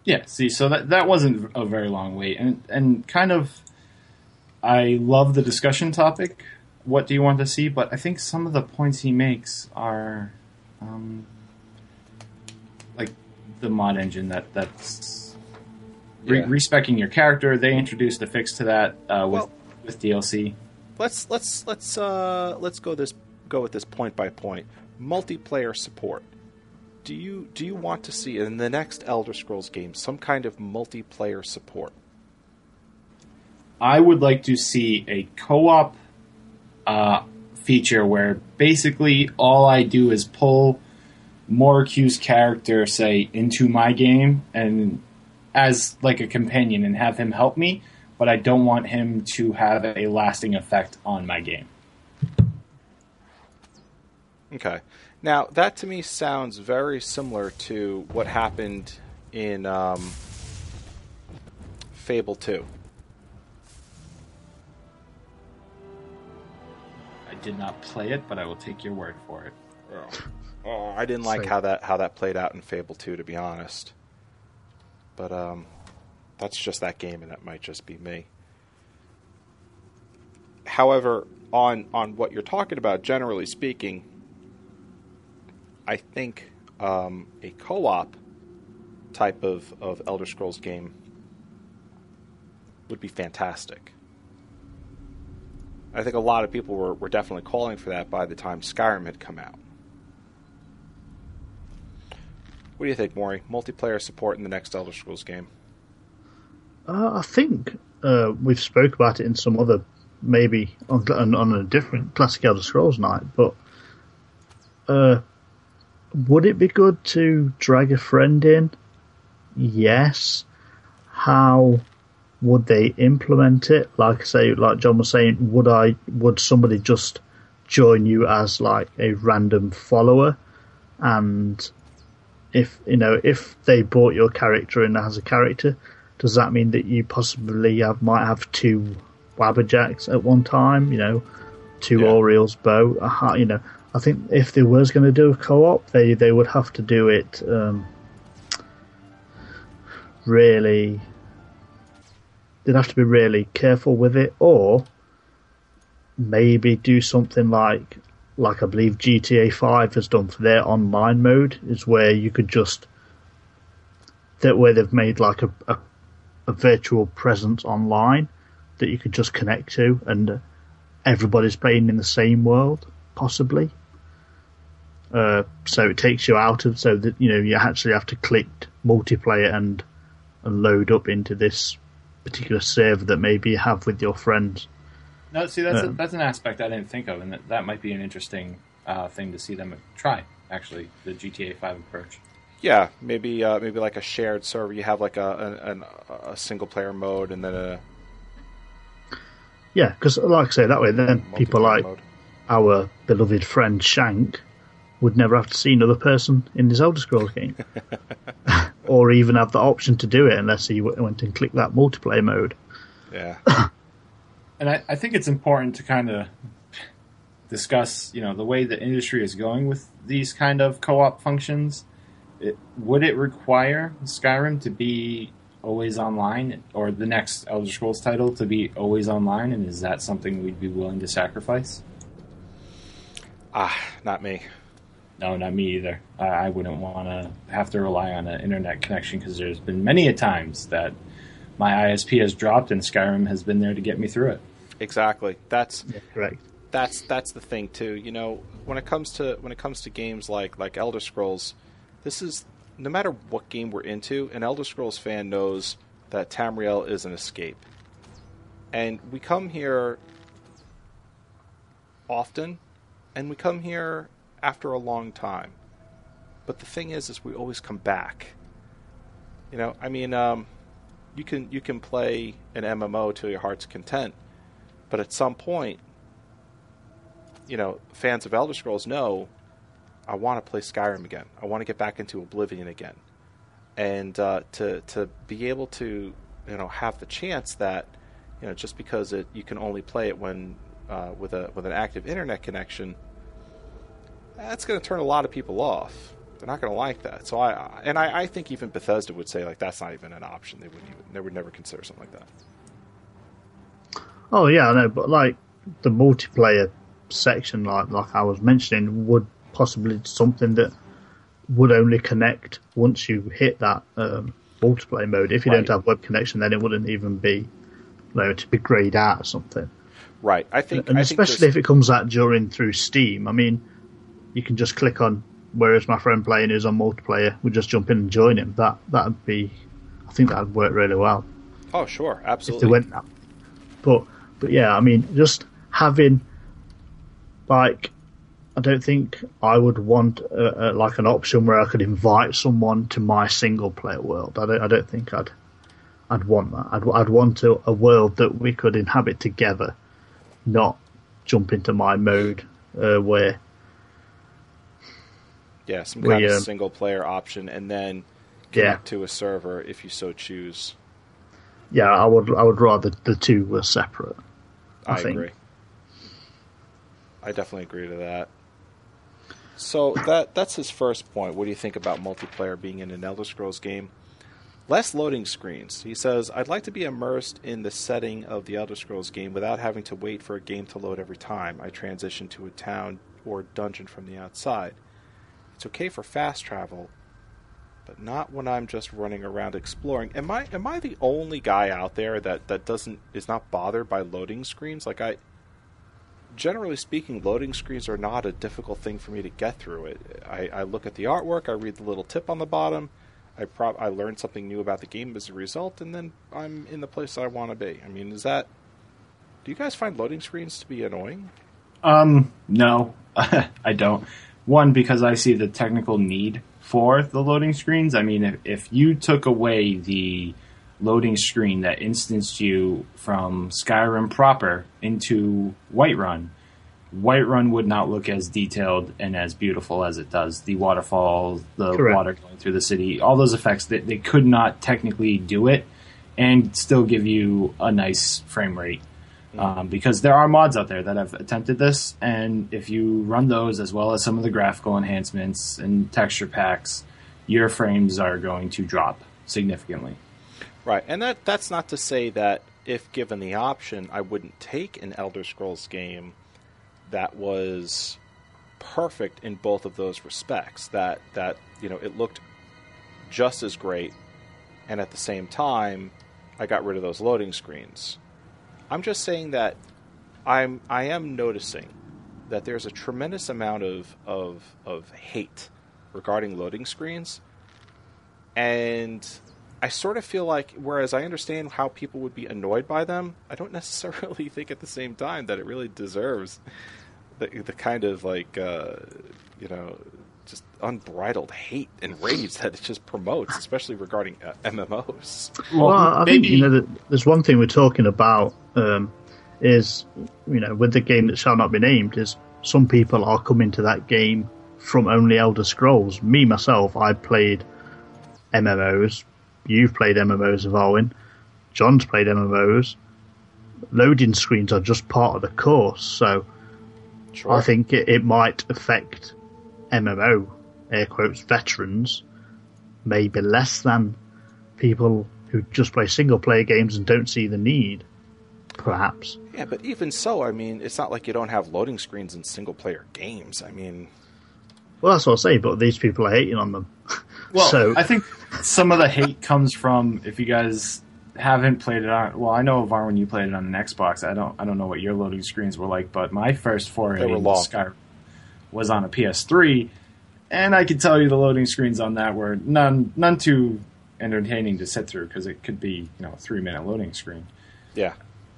Yeah, see, so that that wasn't a very long wait, and and kind of, I love the discussion topic. What do you want to see? But I think some of the points he makes are, um, like the mod engine that that's re- Yeah. respecing your character. They introduced a fix to that uh, with Well- with DLC. Let's let's let's uh let's go this go with this point by point. Multiplayer support. Do you do you want to see in the next Elder Scrolls game some kind of multiplayer support? I would like to see a co-op uh, feature where basically all I do is pull Morricue's character, say, into my game and as like a companion and have him help me, but I don't want him to have a lasting effect on my game. Okay. Now, that to me sounds very similar to what happened in um, Fable 2. I did not play it, but I will take your word for it. Oh, I didn't like Same. how that how that played out in Fable 2 to be honest. But um that's just that game and that might just be me. However, on on what you're talking about generally speaking, I think um, a co-op type of, of Elder Scrolls game would be fantastic. I think a lot of people were, were definitely calling for that by the time Skyrim had come out. What do you think, Maury? Multiplayer support in the next Elder Scrolls game? Uh, I think uh, we've spoke about it in some other, maybe on, on, a different classic Elder Scrolls night. But uh, would it be good to drag a friend in? Yes. How would they implement it? Like I say, like John was saying, would I? Would somebody just join you as like a random follower? And if you know, if they bought your character in as a character, does that mean that you possibly have, might have two Wabbajacks at one time? You know, two Yeah. Auriel's bow. Uh, you know, I think if they was going to do a co-op, they they would have to do it um, really. They'd have to be really careful with it, or maybe do something like like I believe GTA Five has done for their online mode, is where you could just that where they've made like a, a a virtual presence online that you could just connect to, and everybody's playing in the same world, possibly. Uh, so it takes you out of so that you know you actually have to click multiplayer and and load up into this particular server that maybe you have with your friends. No, see, that's a, that's an aspect I didn't think of, and that, that might be an interesting uh, thing to see them try. Actually, the GTA Five approach. Yeah, maybe uh, maybe like a shared server. You have like a an, a single player mode and then a Yeah, because like I say, that way then people like mode. our beloved friend Shank would never have to see another person in his Elder Scrolls game, or even have the option to do it unless he went and clicked that multiplayer mode. Yeah, And I, I think it's important to kind of discuss, you know, the way the industry is going with these kind of co-op functions. It, would it require Skyrim to be always online, or the next Elder Scrolls title to be always online? And is that something we'd be willing to sacrifice? ah, not me. No, not me either. I, I wouldn't want to have to rely on an internet connection because there's been many a times that my ISP has dropped and Skyrim has been there to get me through it. Exactly. That's right. that's that's the thing too. You know, when it comes to when it comes to games like like Elder Scrolls, this is no matter what game we're into, an Elder Scrolls fan knows that Tamriel is an escape, and we come here often, and we come here after a long time. But the thing is, is we always come back. You know, I mean, um, you can you can play an MMO to your heart's content, but at some point, you know, fans of Elder Scrolls know I want to play Skyrim again. I want to get back into Oblivion again, and uh, to to be able to you know have the chance that you know just because it you can only play it when uh, with a with an active internet connection, that's going to turn a lot of people off. They're not going to like that. So I and I, I think even Bethesda would say like that's not even an option. They wouldn't even they would never consider something like that. Oh yeah, I know, but like the multiplayer section, like like I was mentioning, would possibly something that would only connect once you hit that um, multiplayer mode. If you Right. don't have web connection, then it wouldn't even be you know, to be grayed out or something. Right. I think and I especially think if it comes out during through Steam. I mean, you can just click on whereas my friend playing is on multiplayer would just jump in and join him. That that'd be, I think that'd work really well Oh, sure, absolutely. if they went that. But but yeah, I mean, just having like, I don't think I would want uh uh like an option where I could invite someone to my single player world. I don't I don't think I'd I'd want that. I'd I'd want a, a world that we could inhabit together, not jump into my mode uh, where yeah, some we, kind of um, single player option, and then Yeah. to a server if you so choose. yeah I would I would rather the two were separate. I, I think. agree. I definitely agree to that. So that that's his first point. What do you think about multiplayer being in an Elder Scrolls game? Less loading screens. He says, I'd like to be immersed in the setting of the Elder Scrolls game without having to wait for a game to load every time I transition to a town or dungeon from the outside. It's okay for fast travel, but not when I'm just running around exploring. Am I am I the only guy out there that, that doesn't is not bothered by loading screens? Like I generally speaking, loading screens are not a difficult thing for me to get through. It. I, I look at the artwork, I read the little tip on the bottom, I prob I learn something new about the game as a result, and then I'm in the place I want to be. I mean, is that? Do you guys find loading screens to be annoying? Um, no, I don't. One, because I see the technical need for the loading screens. I mean, if, if you took away the loading screen that instanced you from Skyrim proper into Whiterun, Whiterun would not look as detailed and as beautiful as it does. The waterfall, the Correct. water going through the city, all those effects, they, they could not technically do it and still give you a nice frame rate um, because there are mods out there that have attempted this, and if you run those as well as some of the graphical enhancements and texture packs, your frames are going to drop significantly. Right, and that that's not to say that if given the option, I wouldn't take an Elder Scrolls game that was perfect in both of those respects. That that you know it looked just as great, and at the same time, I got rid of those loading screens. I'm just saying that I'm I am noticing that there's a tremendous amount of of, of hate regarding loading screens, and I sort of feel like, whereas I understand how people would be annoyed by them, I don't necessarily think at the same time that it really deserves the, the kind of like, uh, you know, just unbridled hate and rage that it just promotes, especially regarding uh, MMOs. Well, I think you know there's one thing we're talking about um, is you know with the game that shall not be named is some people are coming to that game from only Elder Scrolls. Me myself, I played MMOs. You've played MMOs of Owen. John's played MMOs. Loading screens are just part of the course, so Sure. I think it, it might affect MMO air quotes veterans maybe less than people who just play single player games and don't see the need. Perhaps. Yeah, but even so, I mean, it's not like you don't have loading screens in single player games. I mean, Well, that's what I say, but these people are hating on them. Well, so I think some of the hate comes from if you guys haven't played it on. Well, I know Var when you played it on an Xbox. I don't. I don't know what your loading screens were like, but my first foray into. Skyrim was on a PS3, and I can tell you the loading screens on that were none none too entertaining to sit through because it could be you know a three minute loading screen. yeah,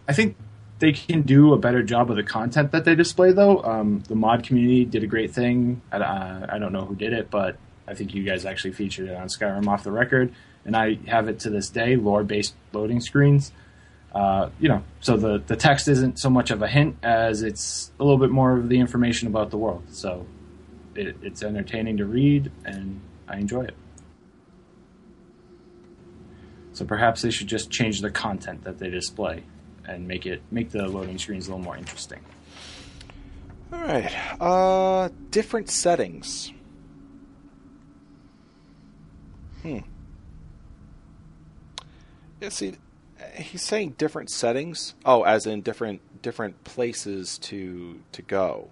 I think they can do a better job of the content that they display, though. Um, the mod community did a great thing. I, uh, I don't know who did it, but I think you guys actually featured it on Skyrim off the record, and I have it to this day, lore-based loading screens. Uh, you know, so the the text isn't so much of a hint as it's a little bit more of the information about the world. So it, it's entertaining to read, and I enjoy it. So perhaps they should just change the content that they display and make it make the loading screens a little more interesting. All right. Uh, different settings. Hmm. Yeah, see, he's saying different settings. Oh, as in different different places to to go.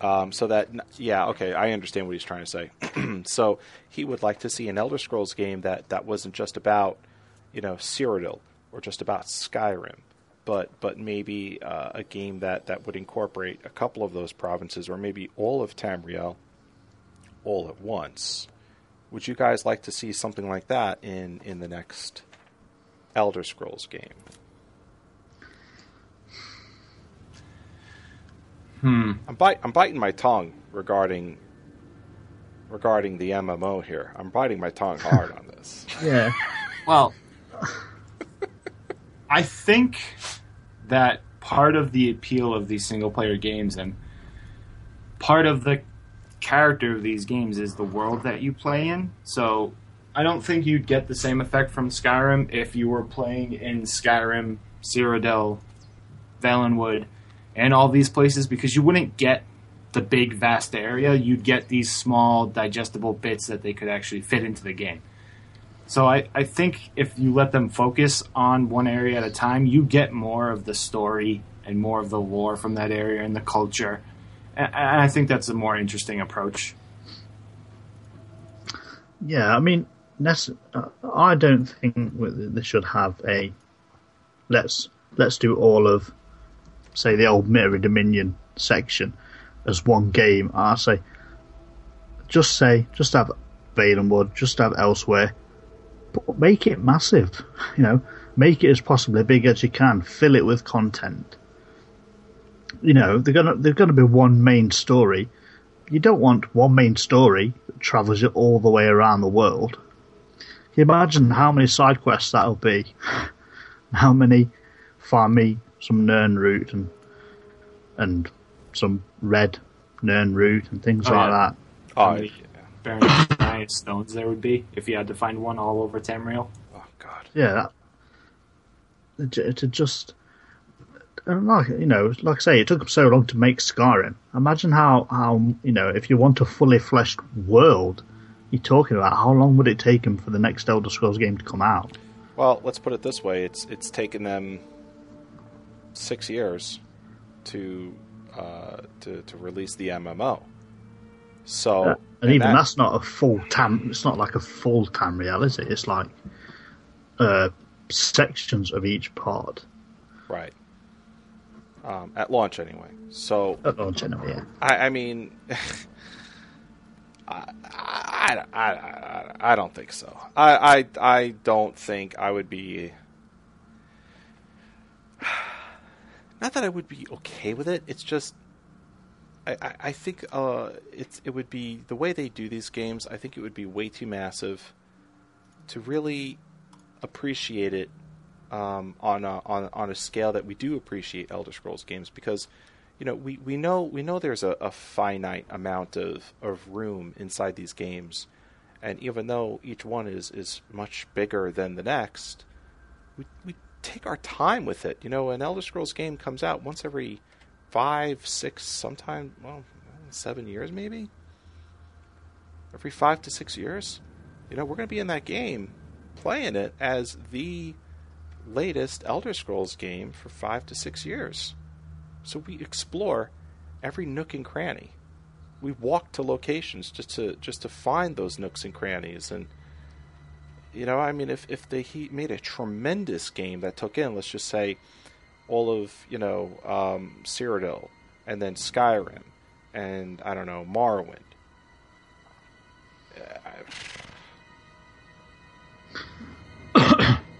Um, so that yeah, okay, I understand what he's trying to say. so he would like to see an Elder Scrolls game that that wasn't just about you know Cyrodiil or just about Skyrim, but but maybe uh, a game that that would incorporate a couple of those provinces or maybe all of Tamriel all at once. Would you guys like to see something like that in, in the next Elder Scrolls game? Hmm. I'm, bite, I'm biting my tongue regarding regarding the MMO here. I'm biting my tongue hard on this. Yeah. Well, I think that part of the appeal of these single player games and part of the character of these games is the world that you play in. So I don't think you'd get the same effect from Skyrim if you were playing in Skyrim, Cyrodiil, Valenwood, and all these places because you wouldn't get the big vast area. You'd get these small digestible bits that they could actually fit into the game. So I, I think if you let them focus on one area at a time, you get more of the story and more of the lore from that area and the culture. And, I think that's a more interesting approach. Yeah, I mean, uh, I don't think they should have a let's let's do all of say the Aldmeri Dominion section as one game. I say just say just have Valenwood, just have Elsweyr, but make it massive. You know, make it as possibly big as you can. Fill it with content. You know, they're gonna there's gonna be one main story. You don't want one main story that travels you all the way around the world. Can you imagine how many side quests that'll be? How many find me some Nirnroot and and some red Nirnroot and things Oh, like yeah. that. Oh, many- yeah. Baron giant stones there would be if you had to find one all over Tamriel. oh God. Yeah, that, to, to just and like you know, like I say, it took them so long to make Skyrim. Imagine how how you know if you want a fully fleshed world, you're talking about how long would it take them for the next Elder Scrolls game to come out? Well, let's put it this way: it's it's taken them six years to uh, to to release the MMO. So, Uh, and even that- that's not a full tam. It's not like a full Tamriel, reality. It's like uh, sections of each part. right um, at launch anyway. So, At launch, anyway. Yeah. I, I mean, I, I, I, I, I don't think so. I, I, I don't think I would be. Not that I would be okay with it. It's just, I, I, I think uh, it's it would be the way they do these games. I think it would be way too massive to really appreciate it um, on a, on on a scale that we do appreciate Elder Scrolls games because you know we, we know we know there's a, a finite amount of, of room inside these games. And even though each one is, is much bigger than the next we, we take our time with it. You know an Elder Scrolls game comes out once every five six sometime well seven years maybe? Every five to six years? You know we're going to be in that game playing it as the latest Elder Scrolls game for five to six years. So we explore every nook and cranny. We walk to locations just to just to find those nooks and crannies. And you know, I mean, if if they he made a tremendous game that took in, let's just say, all of you know um, Cyrodiil, and then Skyrim, and I don't know Morrowind. Uh,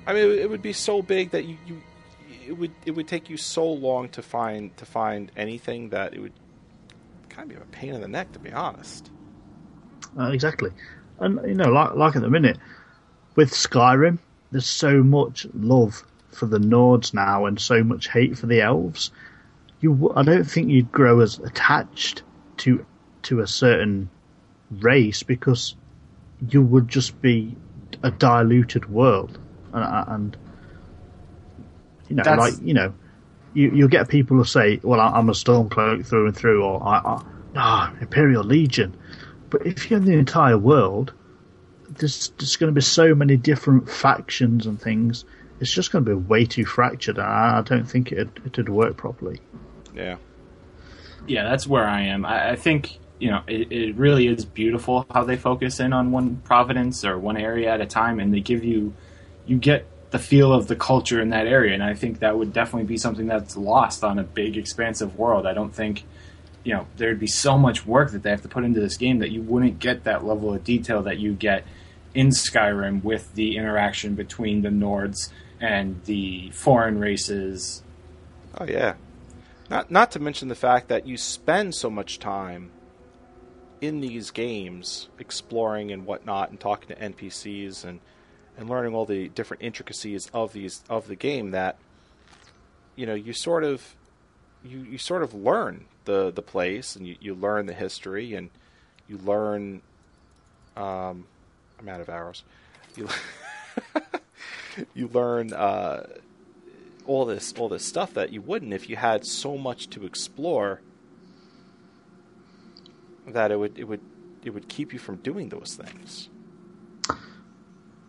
I- mean, it would be so big that you, you it would it would take you so long to find to find anything that it would kind of be a pain in the neck, to be honest. Uh, exactly. And you know, like like at the minute with Skyrim, there's so much love for the Nords now, and so much hate for the elves. You, I don't think you'd grow as attached to to a certain race because you would just be a diluted world, and, and you know, That's- like you know, you you'll get people who say, "Well, I- I'm a Stormcloak through and through," or "I, I ah, Imperial Legion." But if you're in the entire world, there's there's going to be so many different factions and things. It's just going to be way too fractured. I I don't think it it'd work properly. Yeah, Yeah, that's where I am. I, I think you know it, it really is beautiful how they focus in on one providence or one area at a time, and they give you you get the feel of the culture in that area, and I think that would definitely be something that's lost on a big, expansive world. I don't think you know there'd be so much work that they have to put into this game that you wouldn't get that level of detail that you get in Skyrim with the interaction between the Nords and the foreign races. Oh yeah. Not not to mention the fact that you spend so much time in these games exploring and whatnot and talking to NPCs and and learning all the different intricacies of these of the game that you know you sort of you, you sort of learn the the place and you, you learn the history and you learn um, I'm out of arrows you you learn uh, all this all this stuff that you wouldn't if you had so much to explore that it would it would it would keep you from doing those things.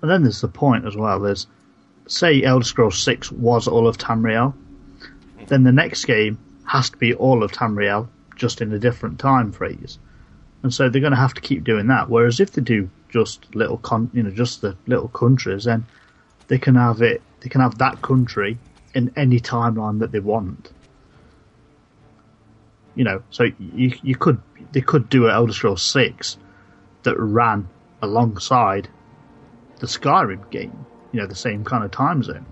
And then there's the point as well. There's say Elder Scrolls Six was all of Tamriel, then the next game has to be all of Tamriel, just in a different time phrase. And so they're going to have to keep doing that. Whereas if they do just little, con- you know, just the little countries, then they can have it. They can have that country in any timeline that they want. You know, so you you could they could do an Elder Scrolls Six that ran alongside the Skyrim game. You know, the same kind of time zone.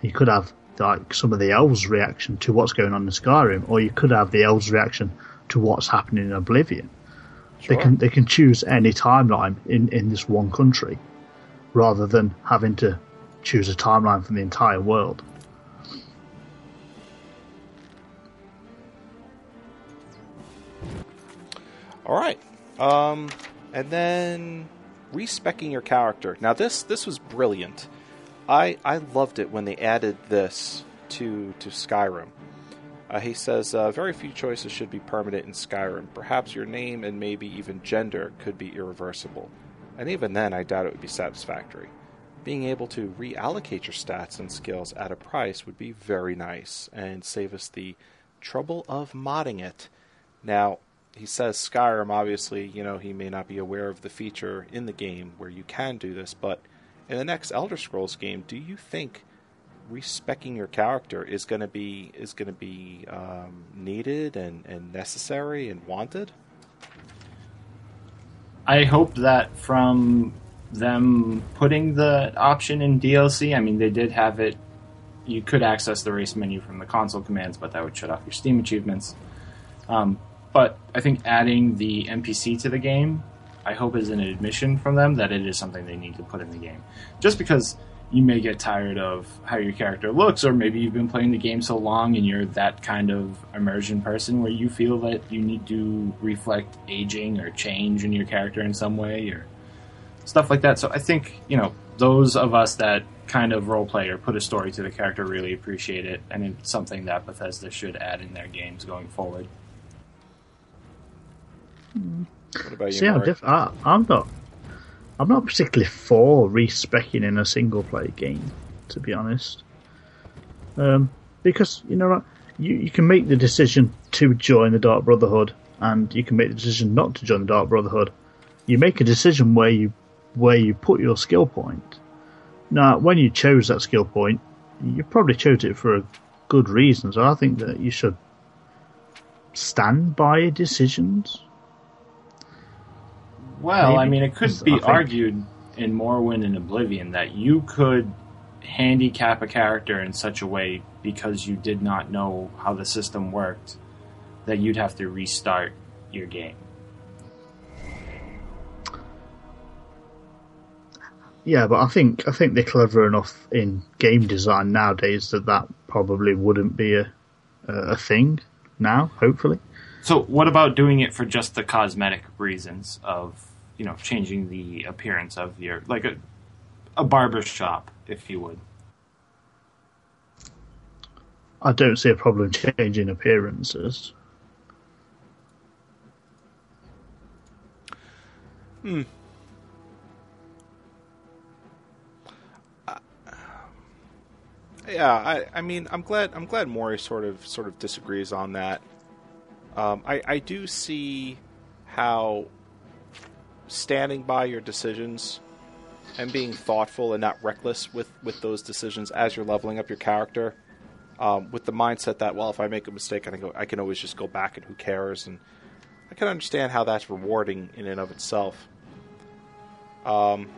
You could have like some of the elves' reaction to what's going on in Skyrim, or you could have the elves' reaction to what's happening in Oblivion. Sure. They can they can choose any timeline in, in this one country, rather than having to choose a timeline from the entire world. All right, um, and then respecking your character. Now this this was brilliant. I I loved it when they added this to to Skyrim. Uh, he says uh, very few choices should be permanent in Skyrim. Perhaps your name and maybe even gender could be irreversible, and even then, I doubt it would be satisfactory. Being able to reallocate your stats and skills at a price would be very nice and save us the trouble of modding it. Now, he says Skyrim, obviously, you know, he may not be aware of the feature in the game where you can do this, but in the next Elder Scrolls game, do you think respecking your character is going to be is going to be um, needed and, and necessary and wanted? I hope that from them putting the option in DLC, I mean, they did have it. You could access the race menu from the console commands, but that would shut off your Steam achievements. Um, but I think adding the NPC to the game, I hope is an admission from them that it is something they need to put in the game. Just because you may get tired of how your character looks, or maybe you've been playing the game so long and you're that kind of immersion person where you feel that you need to reflect aging or change in your character in some way or stuff like that. So I think, you know, those of us that kind of role play or put a story to the character really appreciate it, and it's something that Bethesda should add in their games going forward. What about you, See, I'm, diff- I, I'm not. I'm not particularly for respecing in a single player game, to be honest. Um, because you know, what, you you can make the decision to join the Dark Brotherhood, and you can make the decision not to join the Dark Brotherhood. You make a decision where you where you put your skill point. Now, when you chose that skill point, you probably chose it for a good reason. So I think that you should stand by your decisions. Well, Maybe. I mean, it could be think- argued in Morrowind and Oblivion that you could handicap a character in such a way because you did not know how the system worked that you'd have to restart your game. Yeah, but I think I think they're clever enough in game design nowadays that that probably wouldn't be a a, a thing now. Hopefully, So, what about doing it for just the cosmetic reasons of, you know, changing the appearance of your like a a barber shop, if you would? I don't see a problem changing appearances. Hmm. Yeah, I, I mean, I'm glad I'm glad Maury sort of sort of disagrees on that. Um, I, I do see how standing by your decisions and being thoughtful and not reckless with, with those decisions as you're leveling up your character um, with the mindset that well, if I make a mistake, I can go, I can always just go back and who cares, and I can understand how that's rewarding in and of itself. Um,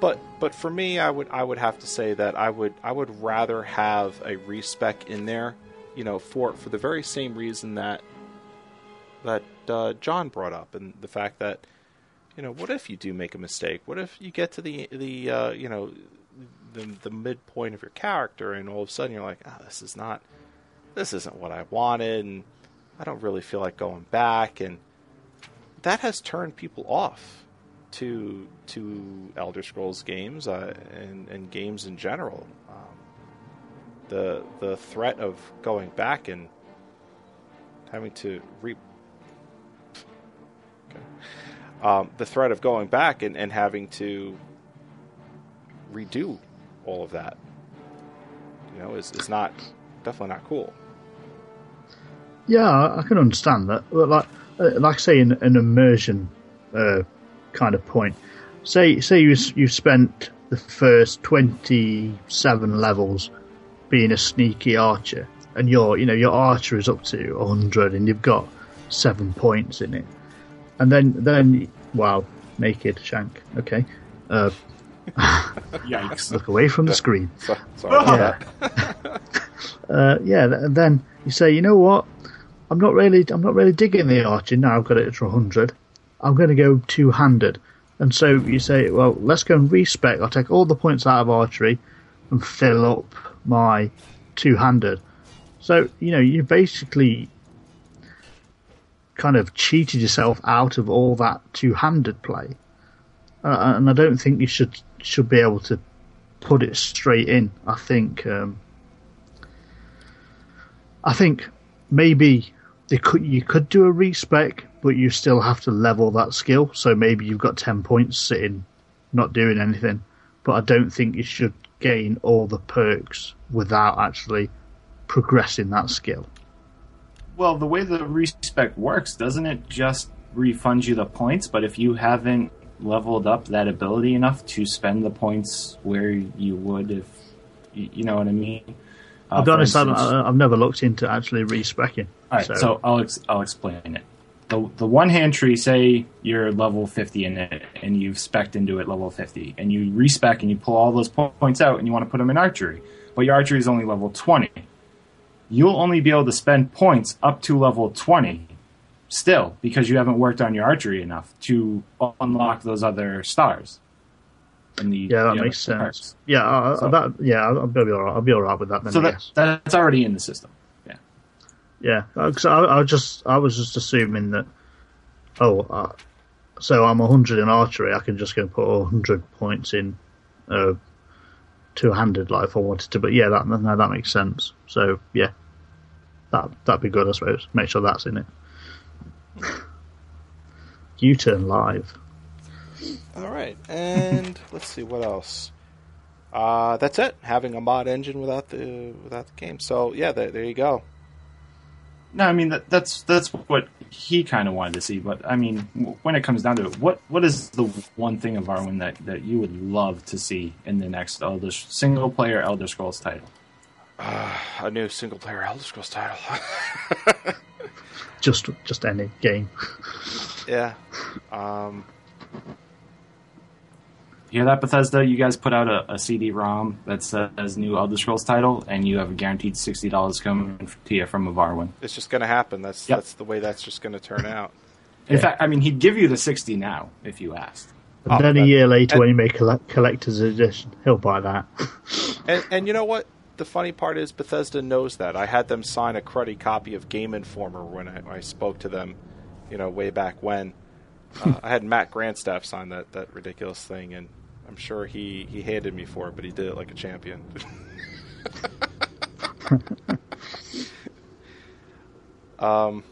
but but for me, I would I would have to say that I would I would rather have a respec in there, you know, for for the very same reason that that uh, John brought up, and the fact that you know, what if you do make a mistake? What if you get to the the uh, you know the the midpoint of your character, and all of a sudden you're like, oh, this is not this isn't what I wanted, and I don't really feel like going back, and that has turned people off to to Elder Scrolls games uh, and, and games in general. Um, the the threat of going back and having to re okay. um, the threat of going back and, and having to redo all of that, you know, is, is not definitely not cool. Yeah, I can understand that. But like, uh, like say, in an immersion uh, kind of point. Say, say you you spent the first twenty seven levels being a sneaky archer, and your you know your archer is up to hundred, and you've got seven points in it, and then then wow, naked shank. Okay, uh, Yikes! look away from the screen. So, sorry Yeah. uh, yeah, and then you say, you know what? I'm not really, I'm not really digging the arching now. I've got it to 100. I'm going to go two-handed, and so you say, well, let's go and respec. I'll take all the points out of archery and fill up my two-handed. So you know, you basically kind of cheated yourself out of all that two-handed play, uh, and I don't think you should should be able to put it straight in. I think. Um, I think maybe could you could do a respec, but you still have to level that skill. So maybe you've got ten points sitting, not doing anything. But I don't think you should gain all the perks without actually progressing that skill. Well, the way the respec works, doesn't it just refund you the points? But if you haven't leveled up that ability enough to spend the points where you would if you, know what I mean. Uh, I'll be honest, I've instance- I've never looked into actually respecing. All right, so, I'll ex- I'll explain it. The the one hand tree, say you're level fifty in it, and you've spec'd into it level fifty, and you respec and you pull all those po- points out, and you want to put them in archery, but your archery is only level twenty. You'll only be able to spend points up to level twenty, still, because you haven't worked on your archery enough to unlock those other stars. The, yeah, that makes sense. perks. Yeah, I, I- So- that yeah, I'll, be all right. I'll be all right with that then. So that, that's already in the system. Yeah. Yeah, because I, I was just I was just assuming that. Oh, uh, so I'm 100 in archery. I can just go and put 100 points in uh, two-handed, like if I wanted to. But yeah, that no, that makes sense. So yeah, that that'd be good, I suppose. Make sure that's in it. U-turn live. All right, and let's see what else. Uh, that's it. Having a mod engine without the without the game. So yeah, there, there you go. No, I mean that, that's that's what he kind of wanted to see. But I mean, when it comes down to it, what what is the one thing of Arwen that, that you would love to see in the next Elder single player Elder Scrolls title? A new single player Elder Scrolls title. Just just any game. yeah. Um, You hear that, Bethesda? You guys put out a, a CD-ROM that says new Elder Scrolls title, and you have a guaranteed sixty dollars coming to you from Avarwin. it's just going to happen. That's Yep. that's the way that's just going to turn out. In Yeah. fact, I mean, he'd give you the sixty now if you asked. And Oh, then a year later, and- when you make a collector's edition, he'll buy that. And and you know what? The funny part is Bethesda knows that. I had them sign a cruddy copy of Game Informer when I, I spoke to them, you know, way back when. Uh, I had Matt Grandstaff sign that, that ridiculous thing, and I'm sure he, he hated me for it, but he did it like a champion. um,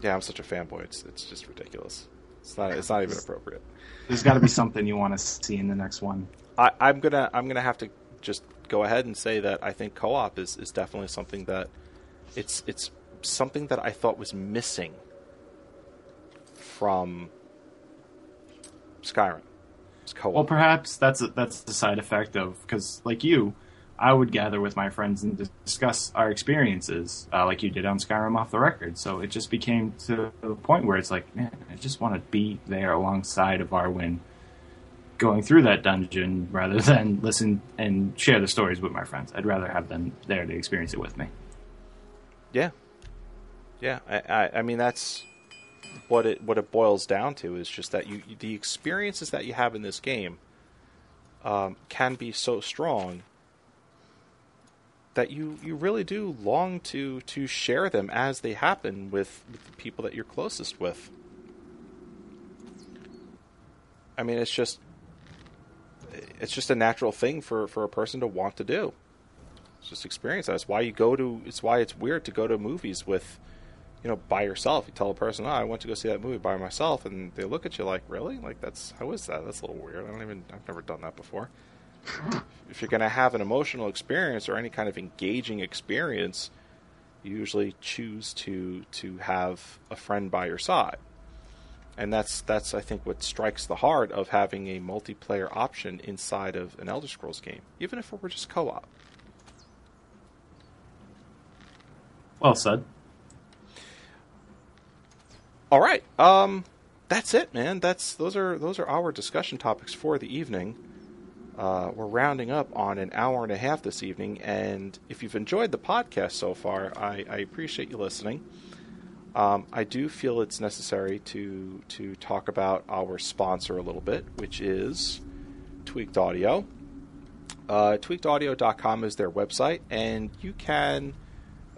yeah, I'm such a fanboy. It's it's just ridiculous. It's not it's not even appropriate. There's got to be something you want to see in the next one. I, I'm gonna I'm gonna have to just go ahead and say that I think co-op is, is definitely something that it's it's something that I thought was missing from Skyrim. Co-op. Well, perhaps that's a, that's the side effect of because, like you, I would gather with my friends and discuss our experiences, uh, like you did on Skyrim off the record. So it just became to the point where it's like, man, I just want to be there alongside of Arwen, going through that dungeon rather than listen and share the stories with my friends. I'd rather have them there to experience it with me. Yeah, yeah. I, I, I mean, that's what it what it boils down to is just that you the experiences that you have in this game um, can be so strong that you, you really do long to to share them as they happen with, with the people that you're closest with. I mean, it's just it's just a natural thing for, for a person to want to do. It's just experience. That's why you go to. It's why it's weird to go to movies with, you know, by yourself. You tell a person, "Oh, I went to go see that movie by myself," and they look at you like, "Really? Like that's how is that? That's a little weird. I don't even. I've never done that before." if you're going to have an emotional experience or any kind of engaging experience, you usually choose to to have a friend by your side. And that's that's I think what strikes the heart of having a multiplayer option inside of an Elder Scrolls game, even if it were just co-op. Well said. All right. Um that's it, man. That's those are those are our discussion topics for the evening. Uh, we're rounding up on an hour and a half this evening, and if you've enjoyed the podcast so far, I, I appreciate you listening. Um, I do feel it's necessary to to talk about our sponsor a little bit, which is Tweaked Audio. Uh, tweakedaudio.com is their website, and you can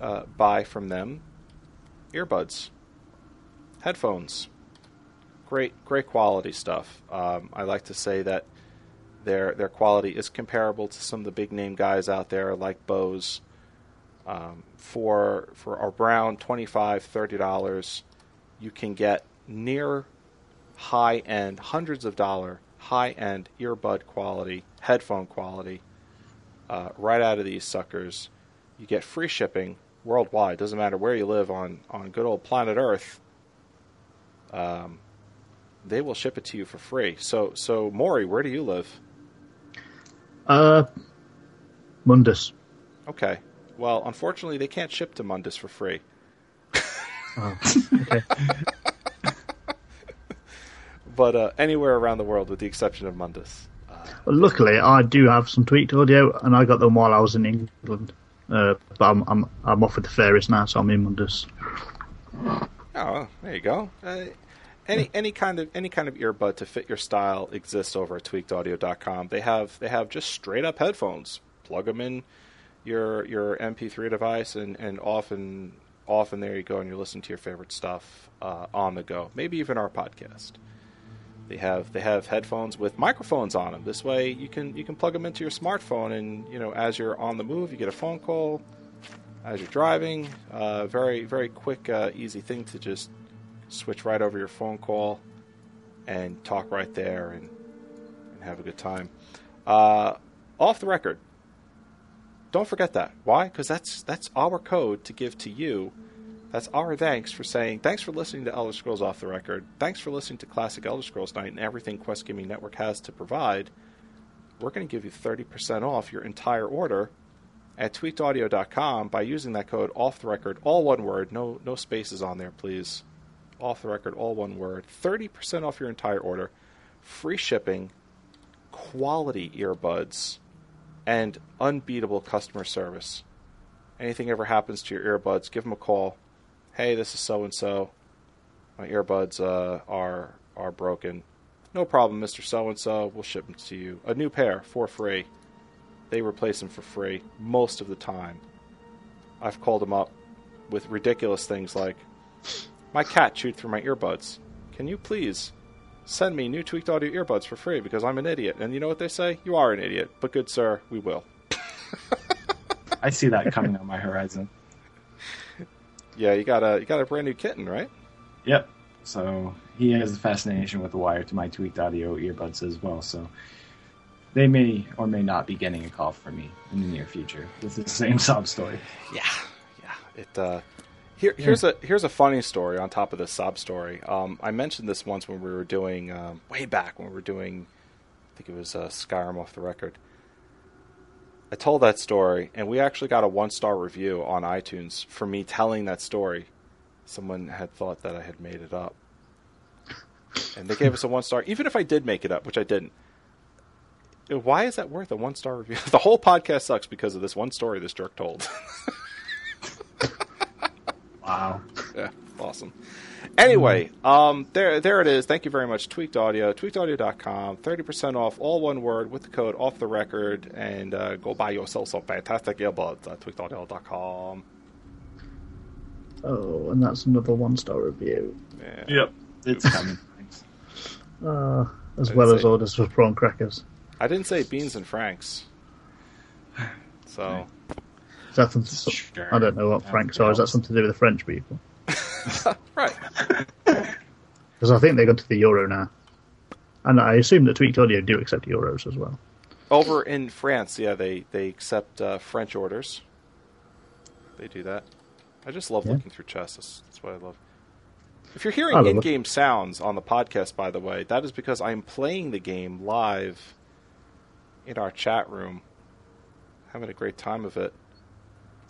uh, buy from them earbuds, headphones. Great, great quality stuff. Um, I like to say that their their quality is comparable to some of the big name guys out there like Bose. Um, for for around 25 30 dollars, you can get near high end, hundreds of dollar high end earbud quality, headphone quality, uh, right out of these suckers. You get free shipping worldwide. Doesn't matter where you live on on good old planet Earth. Um, they will ship it to you for free. So so Maury, where do you live? Uh, Mundus. Okay. Well, unfortunately, they can't ship to Mundus for free. Oh, okay. but uh, anywhere around the world, with the exception of Mundus. well, luckily, I do have some tweaked audio, and I got them while I was in England. Uh, but I'm, I'm I'm off with the fairies now, so I'm in Mundus. Oh, there you go. Uh, any any kind of any kind of earbud to fit your style exists over at tweakedaudio.com. They have they have just straight up headphones. Plug them in your your MP3 device, and and often often there you go, and you listen to your favorite stuff uh, on the go. Maybe even our podcast. They have they have headphones with microphones on them. This way you can you can plug them into your smartphone, and you know as you're on the move, you get a phone call. As you're driving, uh, very very quick, uh, easy thing to just switch right over your phone call and talk right there and, and have a good time. Uh, off the record, don't forget that. Why? Because that's that's our code to give to you. That's our thanks for saying thanks for listening to Elder Scrolls Off the Record. Thanks for listening to Classic Elder Scrolls Night and everything Quest Gaming Network has to provide. We're going to give you 30% off your entire order at tweakedaudio.com by using that code off the record, all one word, no no spaces on there, please off the record, all one word. 30% off your entire order, free shipping, quality earbuds, and unbeatable customer service. Anything ever happens to your earbuds, give them a call. Hey, this is so and so. My earbuds uh, are are broken. No problem, Mister So and So. We'll ship them to you. A new pair for free. They replace them for free most of the time. I've called them up with ridiculous things like, my cat chewed through my earbuds. Can you please send me new tweaked audio earbuds for free because I'm an idiot? And you know what they say? You are an idiot, but good sir, we will. I see that coming on my horizon. Yeah, you got a you got a brand new kitten, right? Yep. So he has a fascination with the wire to my tweaked audio earbuds as well. So they may or may not be getting a call from me in the near future with the same sob story. Yeah, yeah. It uh, here, here's a here's a funny story on top of the sob story. Um, I mentioned this once when we were doing um, way back when we were doing, I think it was uh, Skyrim off the record. I told that story, and we actually got a one star review on iTunes for me telling that story. Someone had thought that I had made it up. And they gave us a one star, even if I did make it up, which I didn't. Why is that worth a one star review? The whole podcast sucks because of this one story this jerk told. Wow. yeah, awesome. Anyway, um, there, there it is. Thank you very much, Tweaked Audio, tweakedaudio.com. Thirty percent off, all one word, with the code off the record, and uh, go buy yourself some fantastic earbuds at tweakedaudio.com. Oh, and that's another one star review. Yeah. Yep. It's coming. Thanks. Uh, as well as orders for prawn crackers. I didn't say beans and franks. So Is that something? Sure. I don't know what Franks are. Is that something to do with the French people? right, Because I think they've gone to the euro now, and I assume that Tweaked Audio do accept euros as well. over in France, yeah, they they accept uh, French orders. They do that. I just love Yeah. looking through chests. That's, that's what I love. If you're hearing I love it. in-game sounds on the podcast, by the way, that is because I'm playing the game live in our chat room, having a great time of it.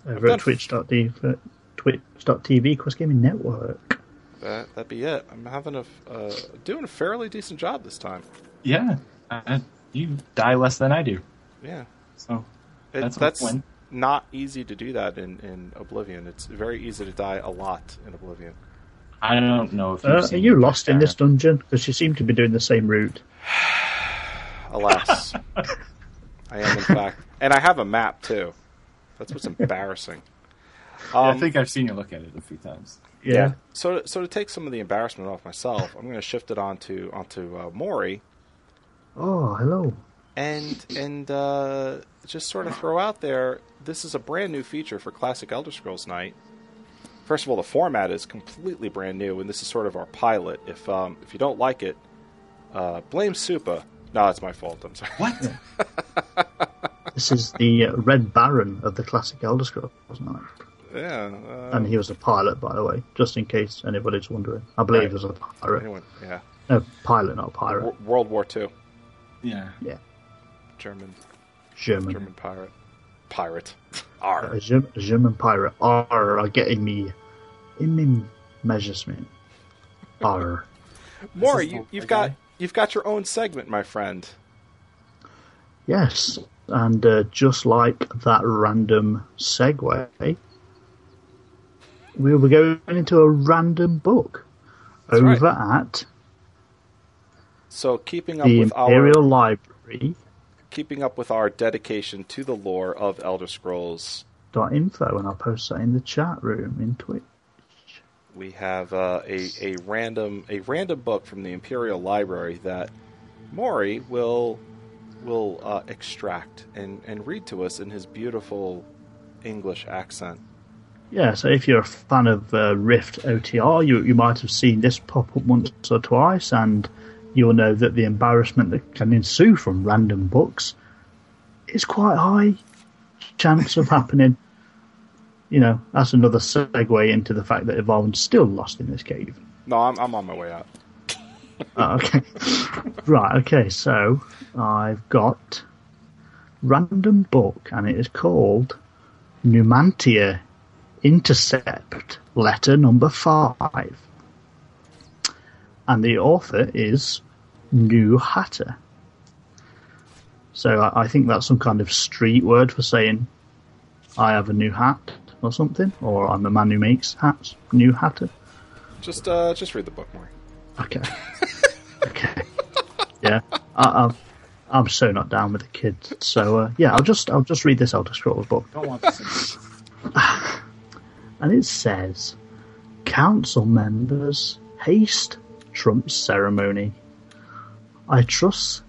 Over done- at Twitch.tv, Twitch.tv Quest Gaming Network. That that be it. I'm having a uh, doing a fairly decent job this time. Yeah. Uh, you die less than I do. Yeah, So it, That's that's not easy to do that in in Oblivion. It's very easy to die a lot in Oblivion. I don't know if you've Uh, are you lost in this dungeon? Because you seem to be doing the same route. Alas, I am in fact, and I have a map too. That's what's embarrassing. Yeah, Um, I think I've seen you look at it a few times. Yeah. So, so to take some of the embarrassment off myself, I'm going to shift it onto onto uh, Maury, Oh, hello. and and uh, just sort of throw out there. This is a brand new feature for Classic Elder Scrolls Night. First of all, the format is completely brand new, and this is sort of our pilot. If um, if you don't like it, uh, blame Supa. No, it's my fault. I'm sorry. What? This is the uh, Red Baron of the classic Elder Scrolls, wasn't it? Yeah. Uh, And he was a pilot, by the way, just in case anybody's wondering. I believe Right. he was a pirate. anyone, yeah. No, pilot, not pirate. W- World War II, yeah. Yeah, German German. German pirate, pirate. R. A German, German pirate. Arr, are getting me in me measurement. Arr. Maury, This you, you've guy? You've got your own segment, my friend. Yes, and uh, just like that random segue, we be going into a random book That's over right. at So keeping up the with Imperial our Library keeping up with our dedication to the lore of Elder Scrolls, dot info, and I'll post that in the chat room in Twitch. We have uh, a a random a random book from the Imperial Library that Maury will will uh, extract and, and read to us in his beautiful English accent. Yeah, so if you're a fan of uh, Rift OTR, you you might have seen this pop up once or twice, and you'll know that the embarrassment that can ensue from random books is quite high chance of happening. You know, that's another segue into the fact that Yvonne's still lost in this cave. No, I'm I'm on my way out. Oh, okay. right, okay, so I've got random book and it is called Numantia Intercept Letter Number Five. And the author is New Hatter. So I, I think that's some kind of street word for saying I have a new hat or something, or I'm a man who makes hats. New Hatter. Just uh, just read the book, Maury. Okay. okay. Yeah. I, I'm, I'm so not down with the kids. So uh, yeah, I'll just I'll just read this Elder Scrolls book, Don't want to and it says, "Council members, haste trumps ceremony. I trust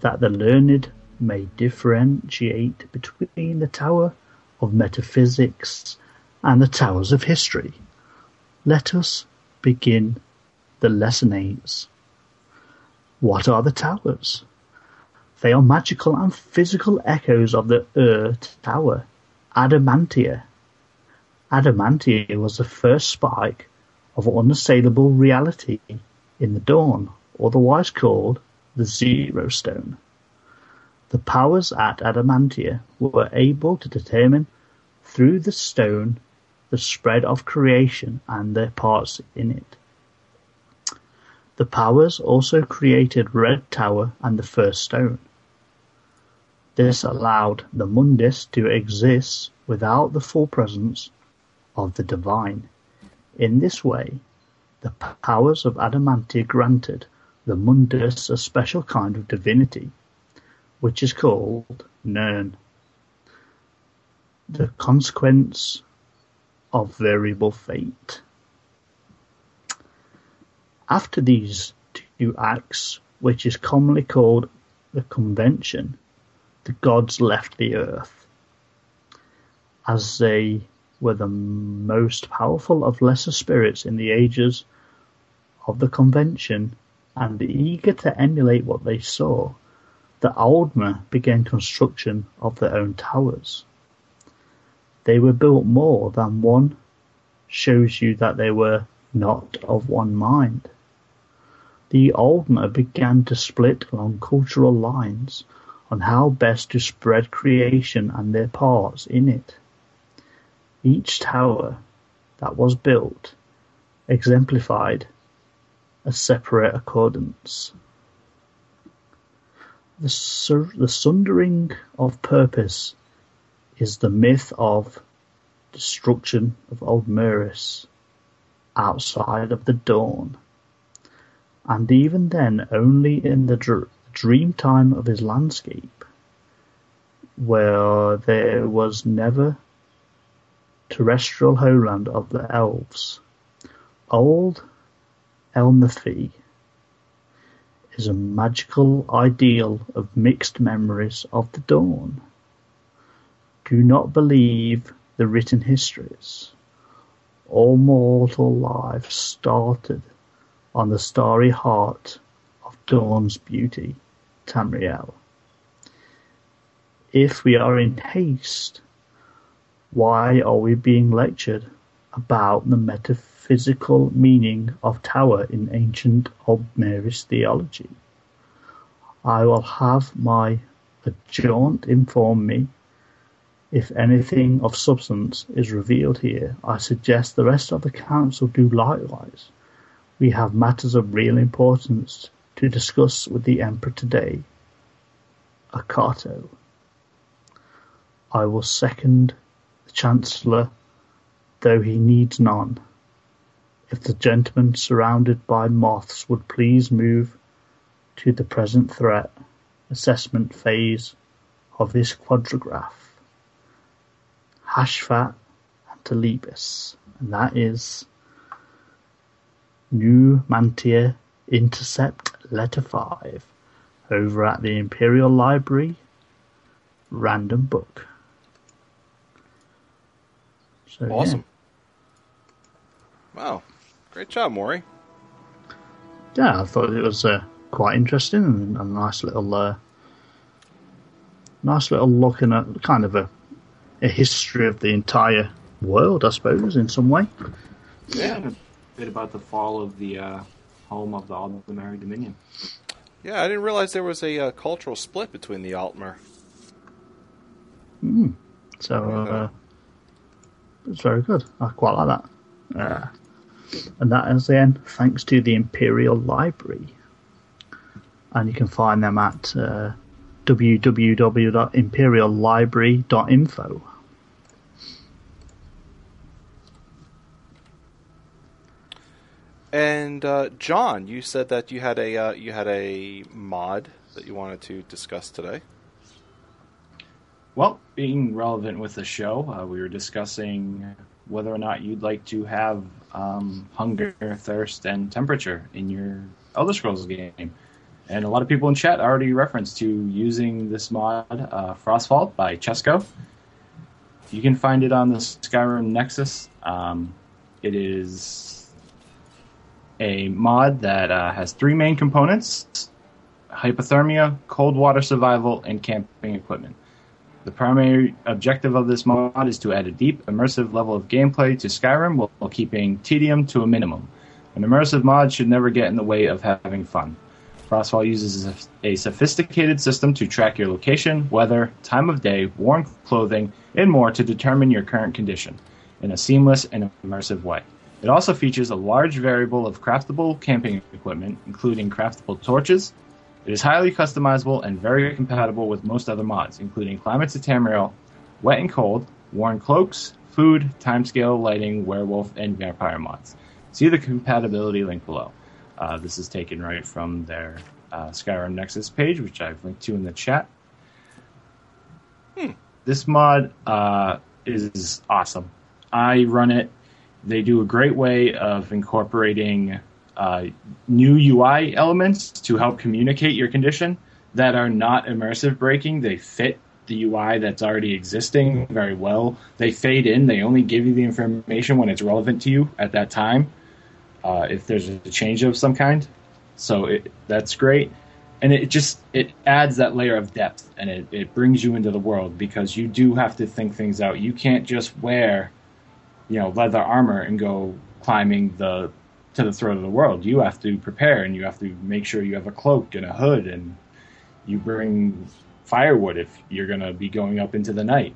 that the learned may differentiate between the Tower of Metaphysics and the Towers of History. Let us begin the lessonings. What are the towers? They are magical and physical echoes of the Ur Tower, Adamantia. Adamantia was the first spike of unassailable reality in the dawn, otherwise called the Zero Stone. The powers at Adamantia were able to determine through the stone the spread of creation and their parts in it. The powers also created Red Tower and the First Stone. This allowed the Mundus to exist without the full presence of the divine. In this way, the powers of Adamantia granted the Mundus a special kind of divinity, which is called Nirn. The consequence of variable fate. After these two acts, which is commonly called the convention, the gods left the earth. As they were the most powerful of lesser spirits in the ages of the convention and eager to emulate what they saw, the Aldmer began construction of their own towers. They were built more than one shows you that they were not of one mind. The Aldmer began to split along cultural lines on how best to spread creation and their parts in it. Each tower that was built exemplified a separate accordance. The, sur- the sundering of purpose is the myth of destruction of Aldmeris outside of the dawn, and even then only in the dr- dream time of his landscape, where there was never terrestrial homeland of the elves. Old Ehlnofey is a magical ideal of mixed memories of the dawn. Do not believe the written histories. All mortal life started on the starry heart of dawn's beauty, Tamriel. If we are in haste, why are we being lectured about the metaphysical meaning of tower in ancient Aldmeris theology? I will have my adjutant inform me if anything of substance is revealed here. I suggest the rest of the council do likewise. We have matters of real importance to discuss with the Emperor today. Ocato. I will second the Chancellor, though he needs none. If the gentleman surrounded by moths would please move to the present threat assessment phase of this quadrigraph. Hashvat and Talibis, and that is Nu-Mantia Intercept Letter 5 over at the Imperial Library Random Book. So, Awesome. Wow. Great job, Maury. Yeah, yeah I thought it was uh, quite interesting and a nice little, uh, nice little look in a kind of a, a history of the entire world, I suppose, in some way. Yeah, a bit about the fall of the uh, home of the Aldmeri Dominion. Yeah, I didn't realize there was a uh, cultural split between the Altmer. Mm. So, uh, it's very good. I quite like that. Uh, and that is then thanks to the Imperial Library. And you can find them at uh, www.imperiallibrary.info. And uh, John, you said that you had a uh, you had a mod that you wanted to discuss today. Well, being relevant with the show, uh, we were discussing whether or not you'd like to have um, hunger, thirst, and temperature in your Elder Scrolls game. And a lot of people in chat already referenced to using this mod, uh, Frostfall by Chesko. You can find it on the Skyrim Nexus. Um, it is a mod that uh, has three main components hypothermia, cold water survival, and camping equipment. The primary objective of this mod is to add a deep, immersive level of gameplay to Skyrim while keeping tedium to a minimum. An immersive mod should never get in the way of having fun. Frostfall uses a, a sophisticated system to track your location, weather, time of day, worn clothing, and more to determine your current condition in a seamless and immersive way. It also features a large variable of craftable camping equipment, including craftable torches. It is highly customizable and very compatible with most other mods, including Climate to Tamriel, Wet and Cold, Worn Cloaks, Food, Timescale, Lighting, Werewolf, and Vampire mods. See the compatibility link below. Uh, this is taken right from their uh, Skyrim Nexus page, which I've linked to in the chat. Hmm. This mod uh, is awesome. I run it. They do a great way of incorporating uh, new UI elements to help communicate your condition that are not immersive breaking. They fit the UI that's already existing very well. They fade in. They only give you the information when it's relevant to you at that time. Uh, if there's a change of some kind, so it, that's great, and it just it adds that layer of depth and it, it brings you into the world because you do have to think things out. You can't just wear, you know, leather armor and go climbing the to the throat of the world. You have to prepare and you have to make sure you have a cloak and a hood and you bring firewood if you're going to be going up into the night.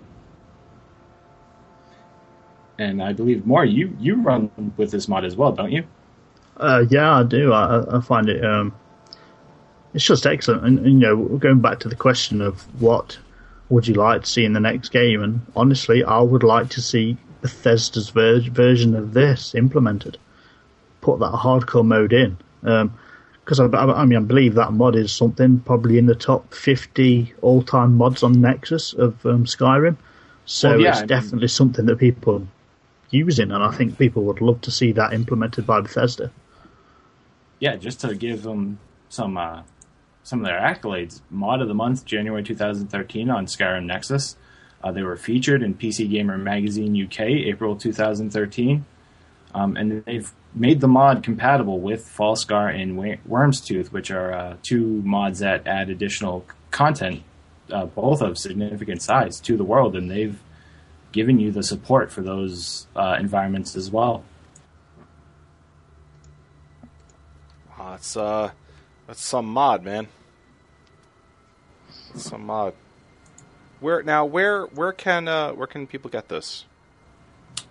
And I believe more you you run with this mod as well, don't you? Uh, yeah, I do. I, I find it. Um, it's just excellent. And, and, you know, going back to the question of what would you like to see in the next game, and honestly, I would like to see Bethesda's ver- version of this implemented. Put that hardcore mode in. Because um, I, I, mean, I believe that mod is something probably in the top 50 all time mods on Nexus of um, Skyrim. So well, yeah, it's I mean, definitely something that people are using, and I think people would love to see that implemented by Bethesda. Yeah, just to give them some uh, some of their accolades. Mod of the month, January 2013 on Skyrim Nexus. Uh, they were featured in PC Gamer Magazine UK, April 2013, um, and they've made the mod compatible with Falskaar and Wyrmstooth, which are uh, two mods that add additional content, uh, both of significant size, to the world, and they've given you the support for those uh, environments as well. Wow, that's uh, that's some mod, man. That's some mod. Where now? Where where can uh, where can people get this?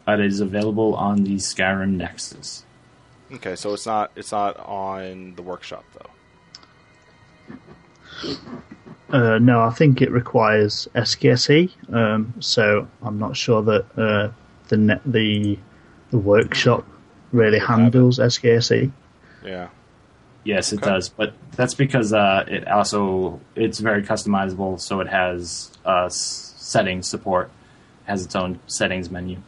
It is available on the Skyrim Nexus. Okay, so it's not it's not on the workshop though. Uh, no, I think it requires SKSE, um, so I'm not sure that uh, the net, the the workshop really handles SKSE. Yeah. Yes, it okay. does, but that's because uh, it also it's very customizable. So it has uh, settings support, has its own settings menu.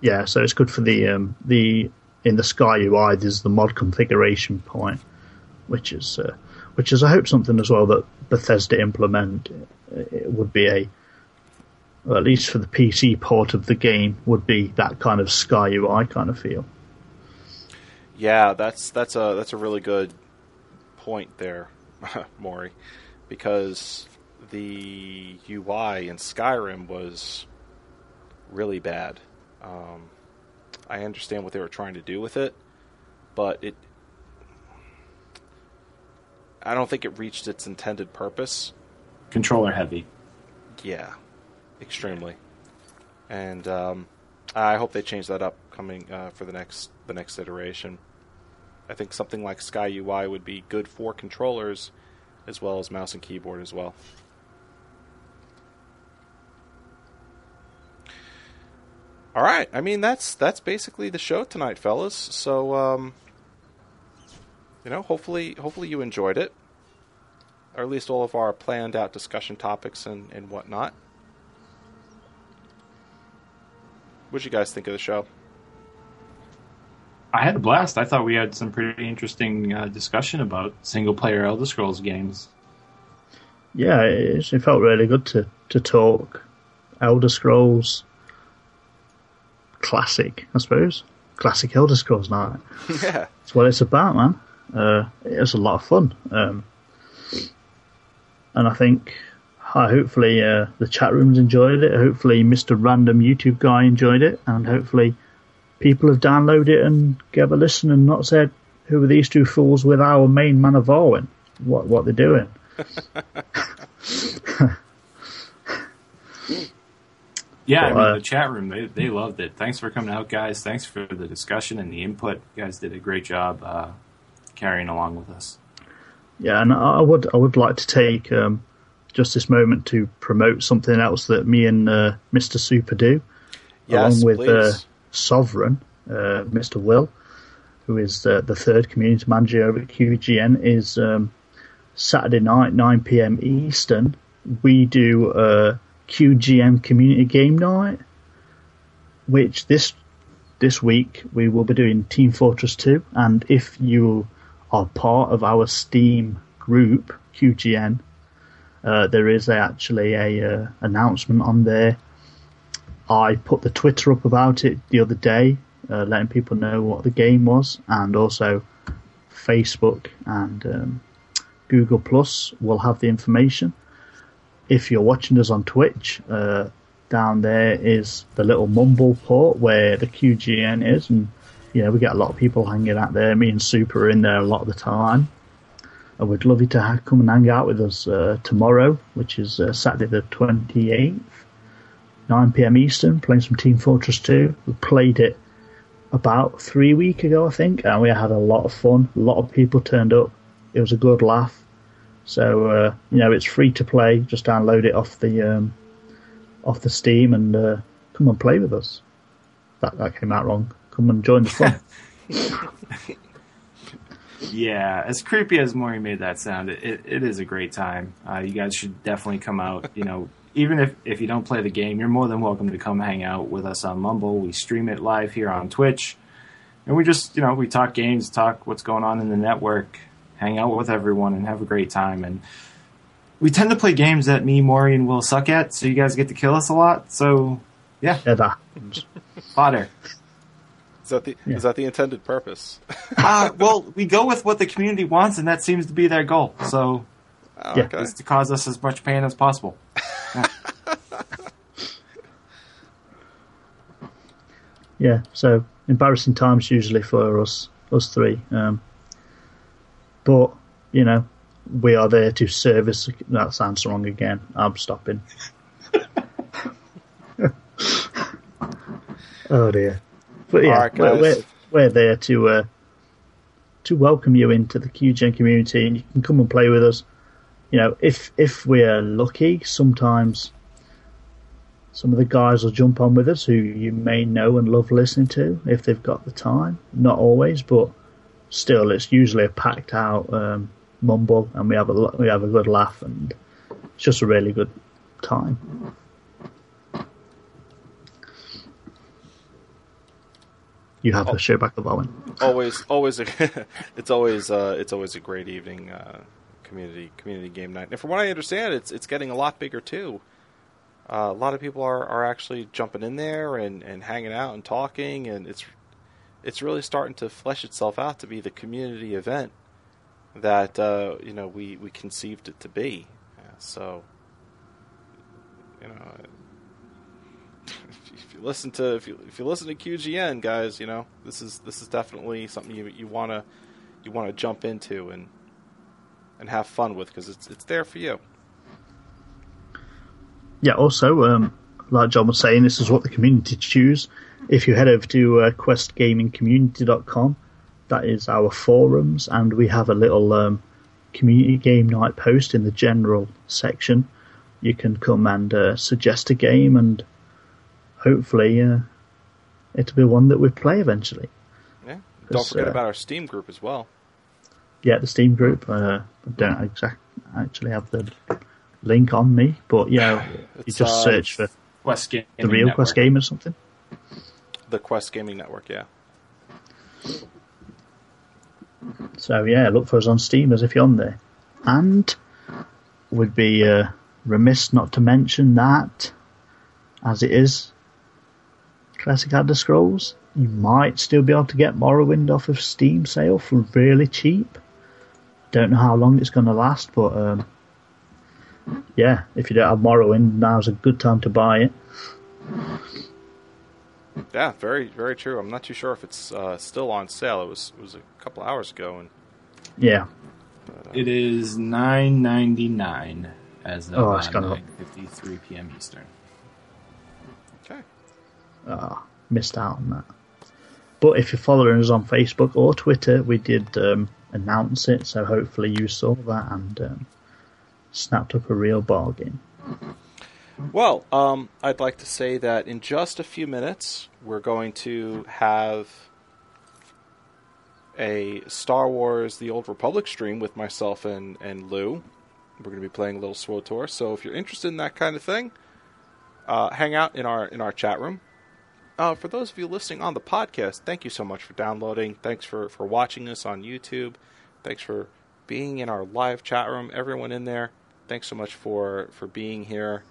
Yeah, so it's good for the um, the in the Sky UI. There's the mod configuration point, which is uh, which is I hope something as well that Bethesda implement. It would be a, well, at least for the PC port of the game, would be that kind of Sky UI kind of feel. Yeah, that's that's a that's a really good point there, Maury, because the UI in Skyrim was really bad. Um, I understand what they were trying to do with it, but it I don't think it reached its intended purpose. Controller heavy. Yeah, extremely. And um, I hope they change that up coming uh, for the next the next iteration. I think something like Sky UI would be good for controllers as well as mouse and keyboard as well. All right, I mean that's that's basically the show tonight, fellas. So um, you know, hopefully, hopefully you enjoyed it, or at least all of our planned out discussion topics and, and whatnot. What'd you guys think of the show? I had a blast. I thought we had some pretty interesting uh, discussion about single player Elder Scrolls games. Yeah, it, it felt really good to, to talk Elder Scrolls classic, I suppose. Classic Elder Scrolls night. yeah. That's what it's about, man. Uh, it was a lot of fun. Um, and I think uh, hopefully uh, the chat rooms enjoyed it. Hopefully Mr. Random YouTube guy enjoyed it, and hopefully people have downloaded it and gave a listen and not said, "Who are these two fools with our main man of Arwen?" what what they're doing. Yeah, I mean uh, the chat room they they loved it. Thanks for coming out, guys. Thanks for the discussion and the input. You guys did a great job uh, carrying along with us. Yeah, and I I would I would like to take um, just this moment to promote something else that me and uh, Mr. Super do, Yes, along with uh, please. Sovereign, uh, Mr. Will, who is uh, the third community manager over at QGN, is um, Saturday night, 9 p.m. Eastern. We do a QGN community game night, which this this week we will be doing Team Fortress 2. And if you are part of our Steam group, QGN, uh, there is actually a uh, announcement on there. I put the Twitter up about it the other day, uh, letting people know what the game was, and also Facebook and um, Google Plus will have the information. If you're watching us on Twitch, uh, down there is the little mumble port where the QGN is, and know we get a lot of people hanging out there. Me and Super are in there a lot of the time. And we'd love you to ha- come and hang out with us uh, tomorrow, which is uh, Saturday the 28th, 9 pm Eastern, playing some Team Fortress 2. We played it about three weeks ago, I think, and we had a lot of fun. A lot of people turned up. It was a good laugh. So uh, you know, it's free to play. Just download it off the um, off the Steam and uh, come and play with us. That that came out wrong. Come and join the fun. Yeah, as creepy as Maury made that sound, it, it, it is a great time. Uh, you guys should definitely come out. You know, even if, if you don't play the game, you're more than welcome to come hang out with us on Mumble. We stream it live here on Twitch. And we just, you know, we talk games, talk what's going on in the network, hang out with everyone, and have a great time. And we tend to play games that me, Maury, and Will suck at, so you guys get to kill us a lot. So, yeah, yeah, that happens. fodder. Is that the Yeah. is that the intended purpose? uh, well, we go with what the community wants, and that seems to be their goal. So, Oh, Yeah. okay. is to cause us as much pain as possible. Yeah, so embarrassing times usually for us, us three. Um, but you know, we are there to service. That sounds wrong again. I'm stopping. oh dear. But yeah, All right, we're, we're we're there to uh, to welcome you into the QGen community, and you can come and play with us. You know, if if we're lucky, sometimes some of the guys will jump on with us who you may know and love listening to if they've got the time. Not always, but still, it's usually a packed out um, mumble, and we have a we have a good laugh, and it's just a really good time. You have the show back up, Owen. always always a, it's always uh, it's always a great evening uh, community community game night. And from what i understand it's it's getting a lot bigger too. Uh, a lot of people are, are actually jumping in there and, and hanging out and talking and it's it's really starting to flesh itself out to be the community event that uh, you know we, we conceived it to be. Yeah, so you know if you listen to if you if you listen to QGN guys, you know this is this is definitely something you you want to you want to jump into and and have fun with because it's it's there for you. Yeah, also, um, like John was saying, this is what the community choose. If you head over to uh, questgamingcommunity.com, that is our forums, and we have a little um, community game night post in the general section. You can come and uh, suggest a game, and hopefully, uh, it'll be one that we play eventually. Yeah. Don't forget uh, about our Steam group as well. Yeah, the Steam group. Uh, I don't exact actually have the link on me, but yeah, you just uh, search for Quest Gaming the real Network. Quest Game or something. The Quest Gaming Network. Yeah. So yeah, look for us on Steam as if you're on there. And would be uh, remiss not to mention that, as it is Classic Elder Scrolls, you might still be able to get Morrowind off of Steam sale for really cheap. Don't know how long it's going to last, but um, yeah, if you don't have Morrowind, now's a good time to buy it. Yeah. Very very true. I'm not too sure if it's uh, still on sale. It was it was a couple hours ago and Yeah, It is nine ninety nine as of Oh, uh, it's gone up. nine fifty three p.m. Eastern. Okay. Ah, missed out on that. But if you're following us on Facebook or Twitter, we did um, announce it, so hopefully you saw that and um, snapped up a real bargain. Well, um, I'd like to say that in just a few minutes, we're going to have a Star Wars The Old Republic stream with myself and, and Lou. We're going to be playing a little SWOTOR. So if you're interested in that kind of thing, uh, hang out in our in our chat room. Uh, for those of you listening on the podcast, thank you so much for downloading. Thanks for, for watching us on YouTube. Thanks for being in our live chat room. Everyone in there, thanks so much for, for being here.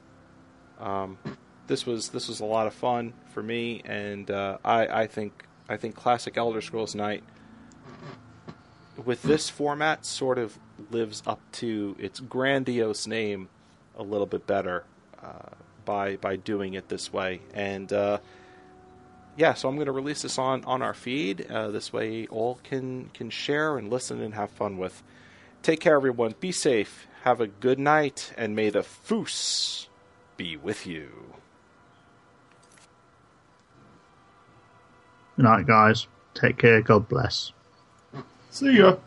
Um, this was this was a lot of fun for me, and uh, I, I think I think classic Elder Scrolls Night with this format sort of lives up to its grandiose name a little bit better uh, by by doing it this way. And uh, yeah, so I'm going to release this on on our feed. Uh, this way, all can can share and listen and have fun with. Take care, everyone. Be safe. Have a good night, and may the foos be with you. Good night, guys. Take care. God bless. See ya.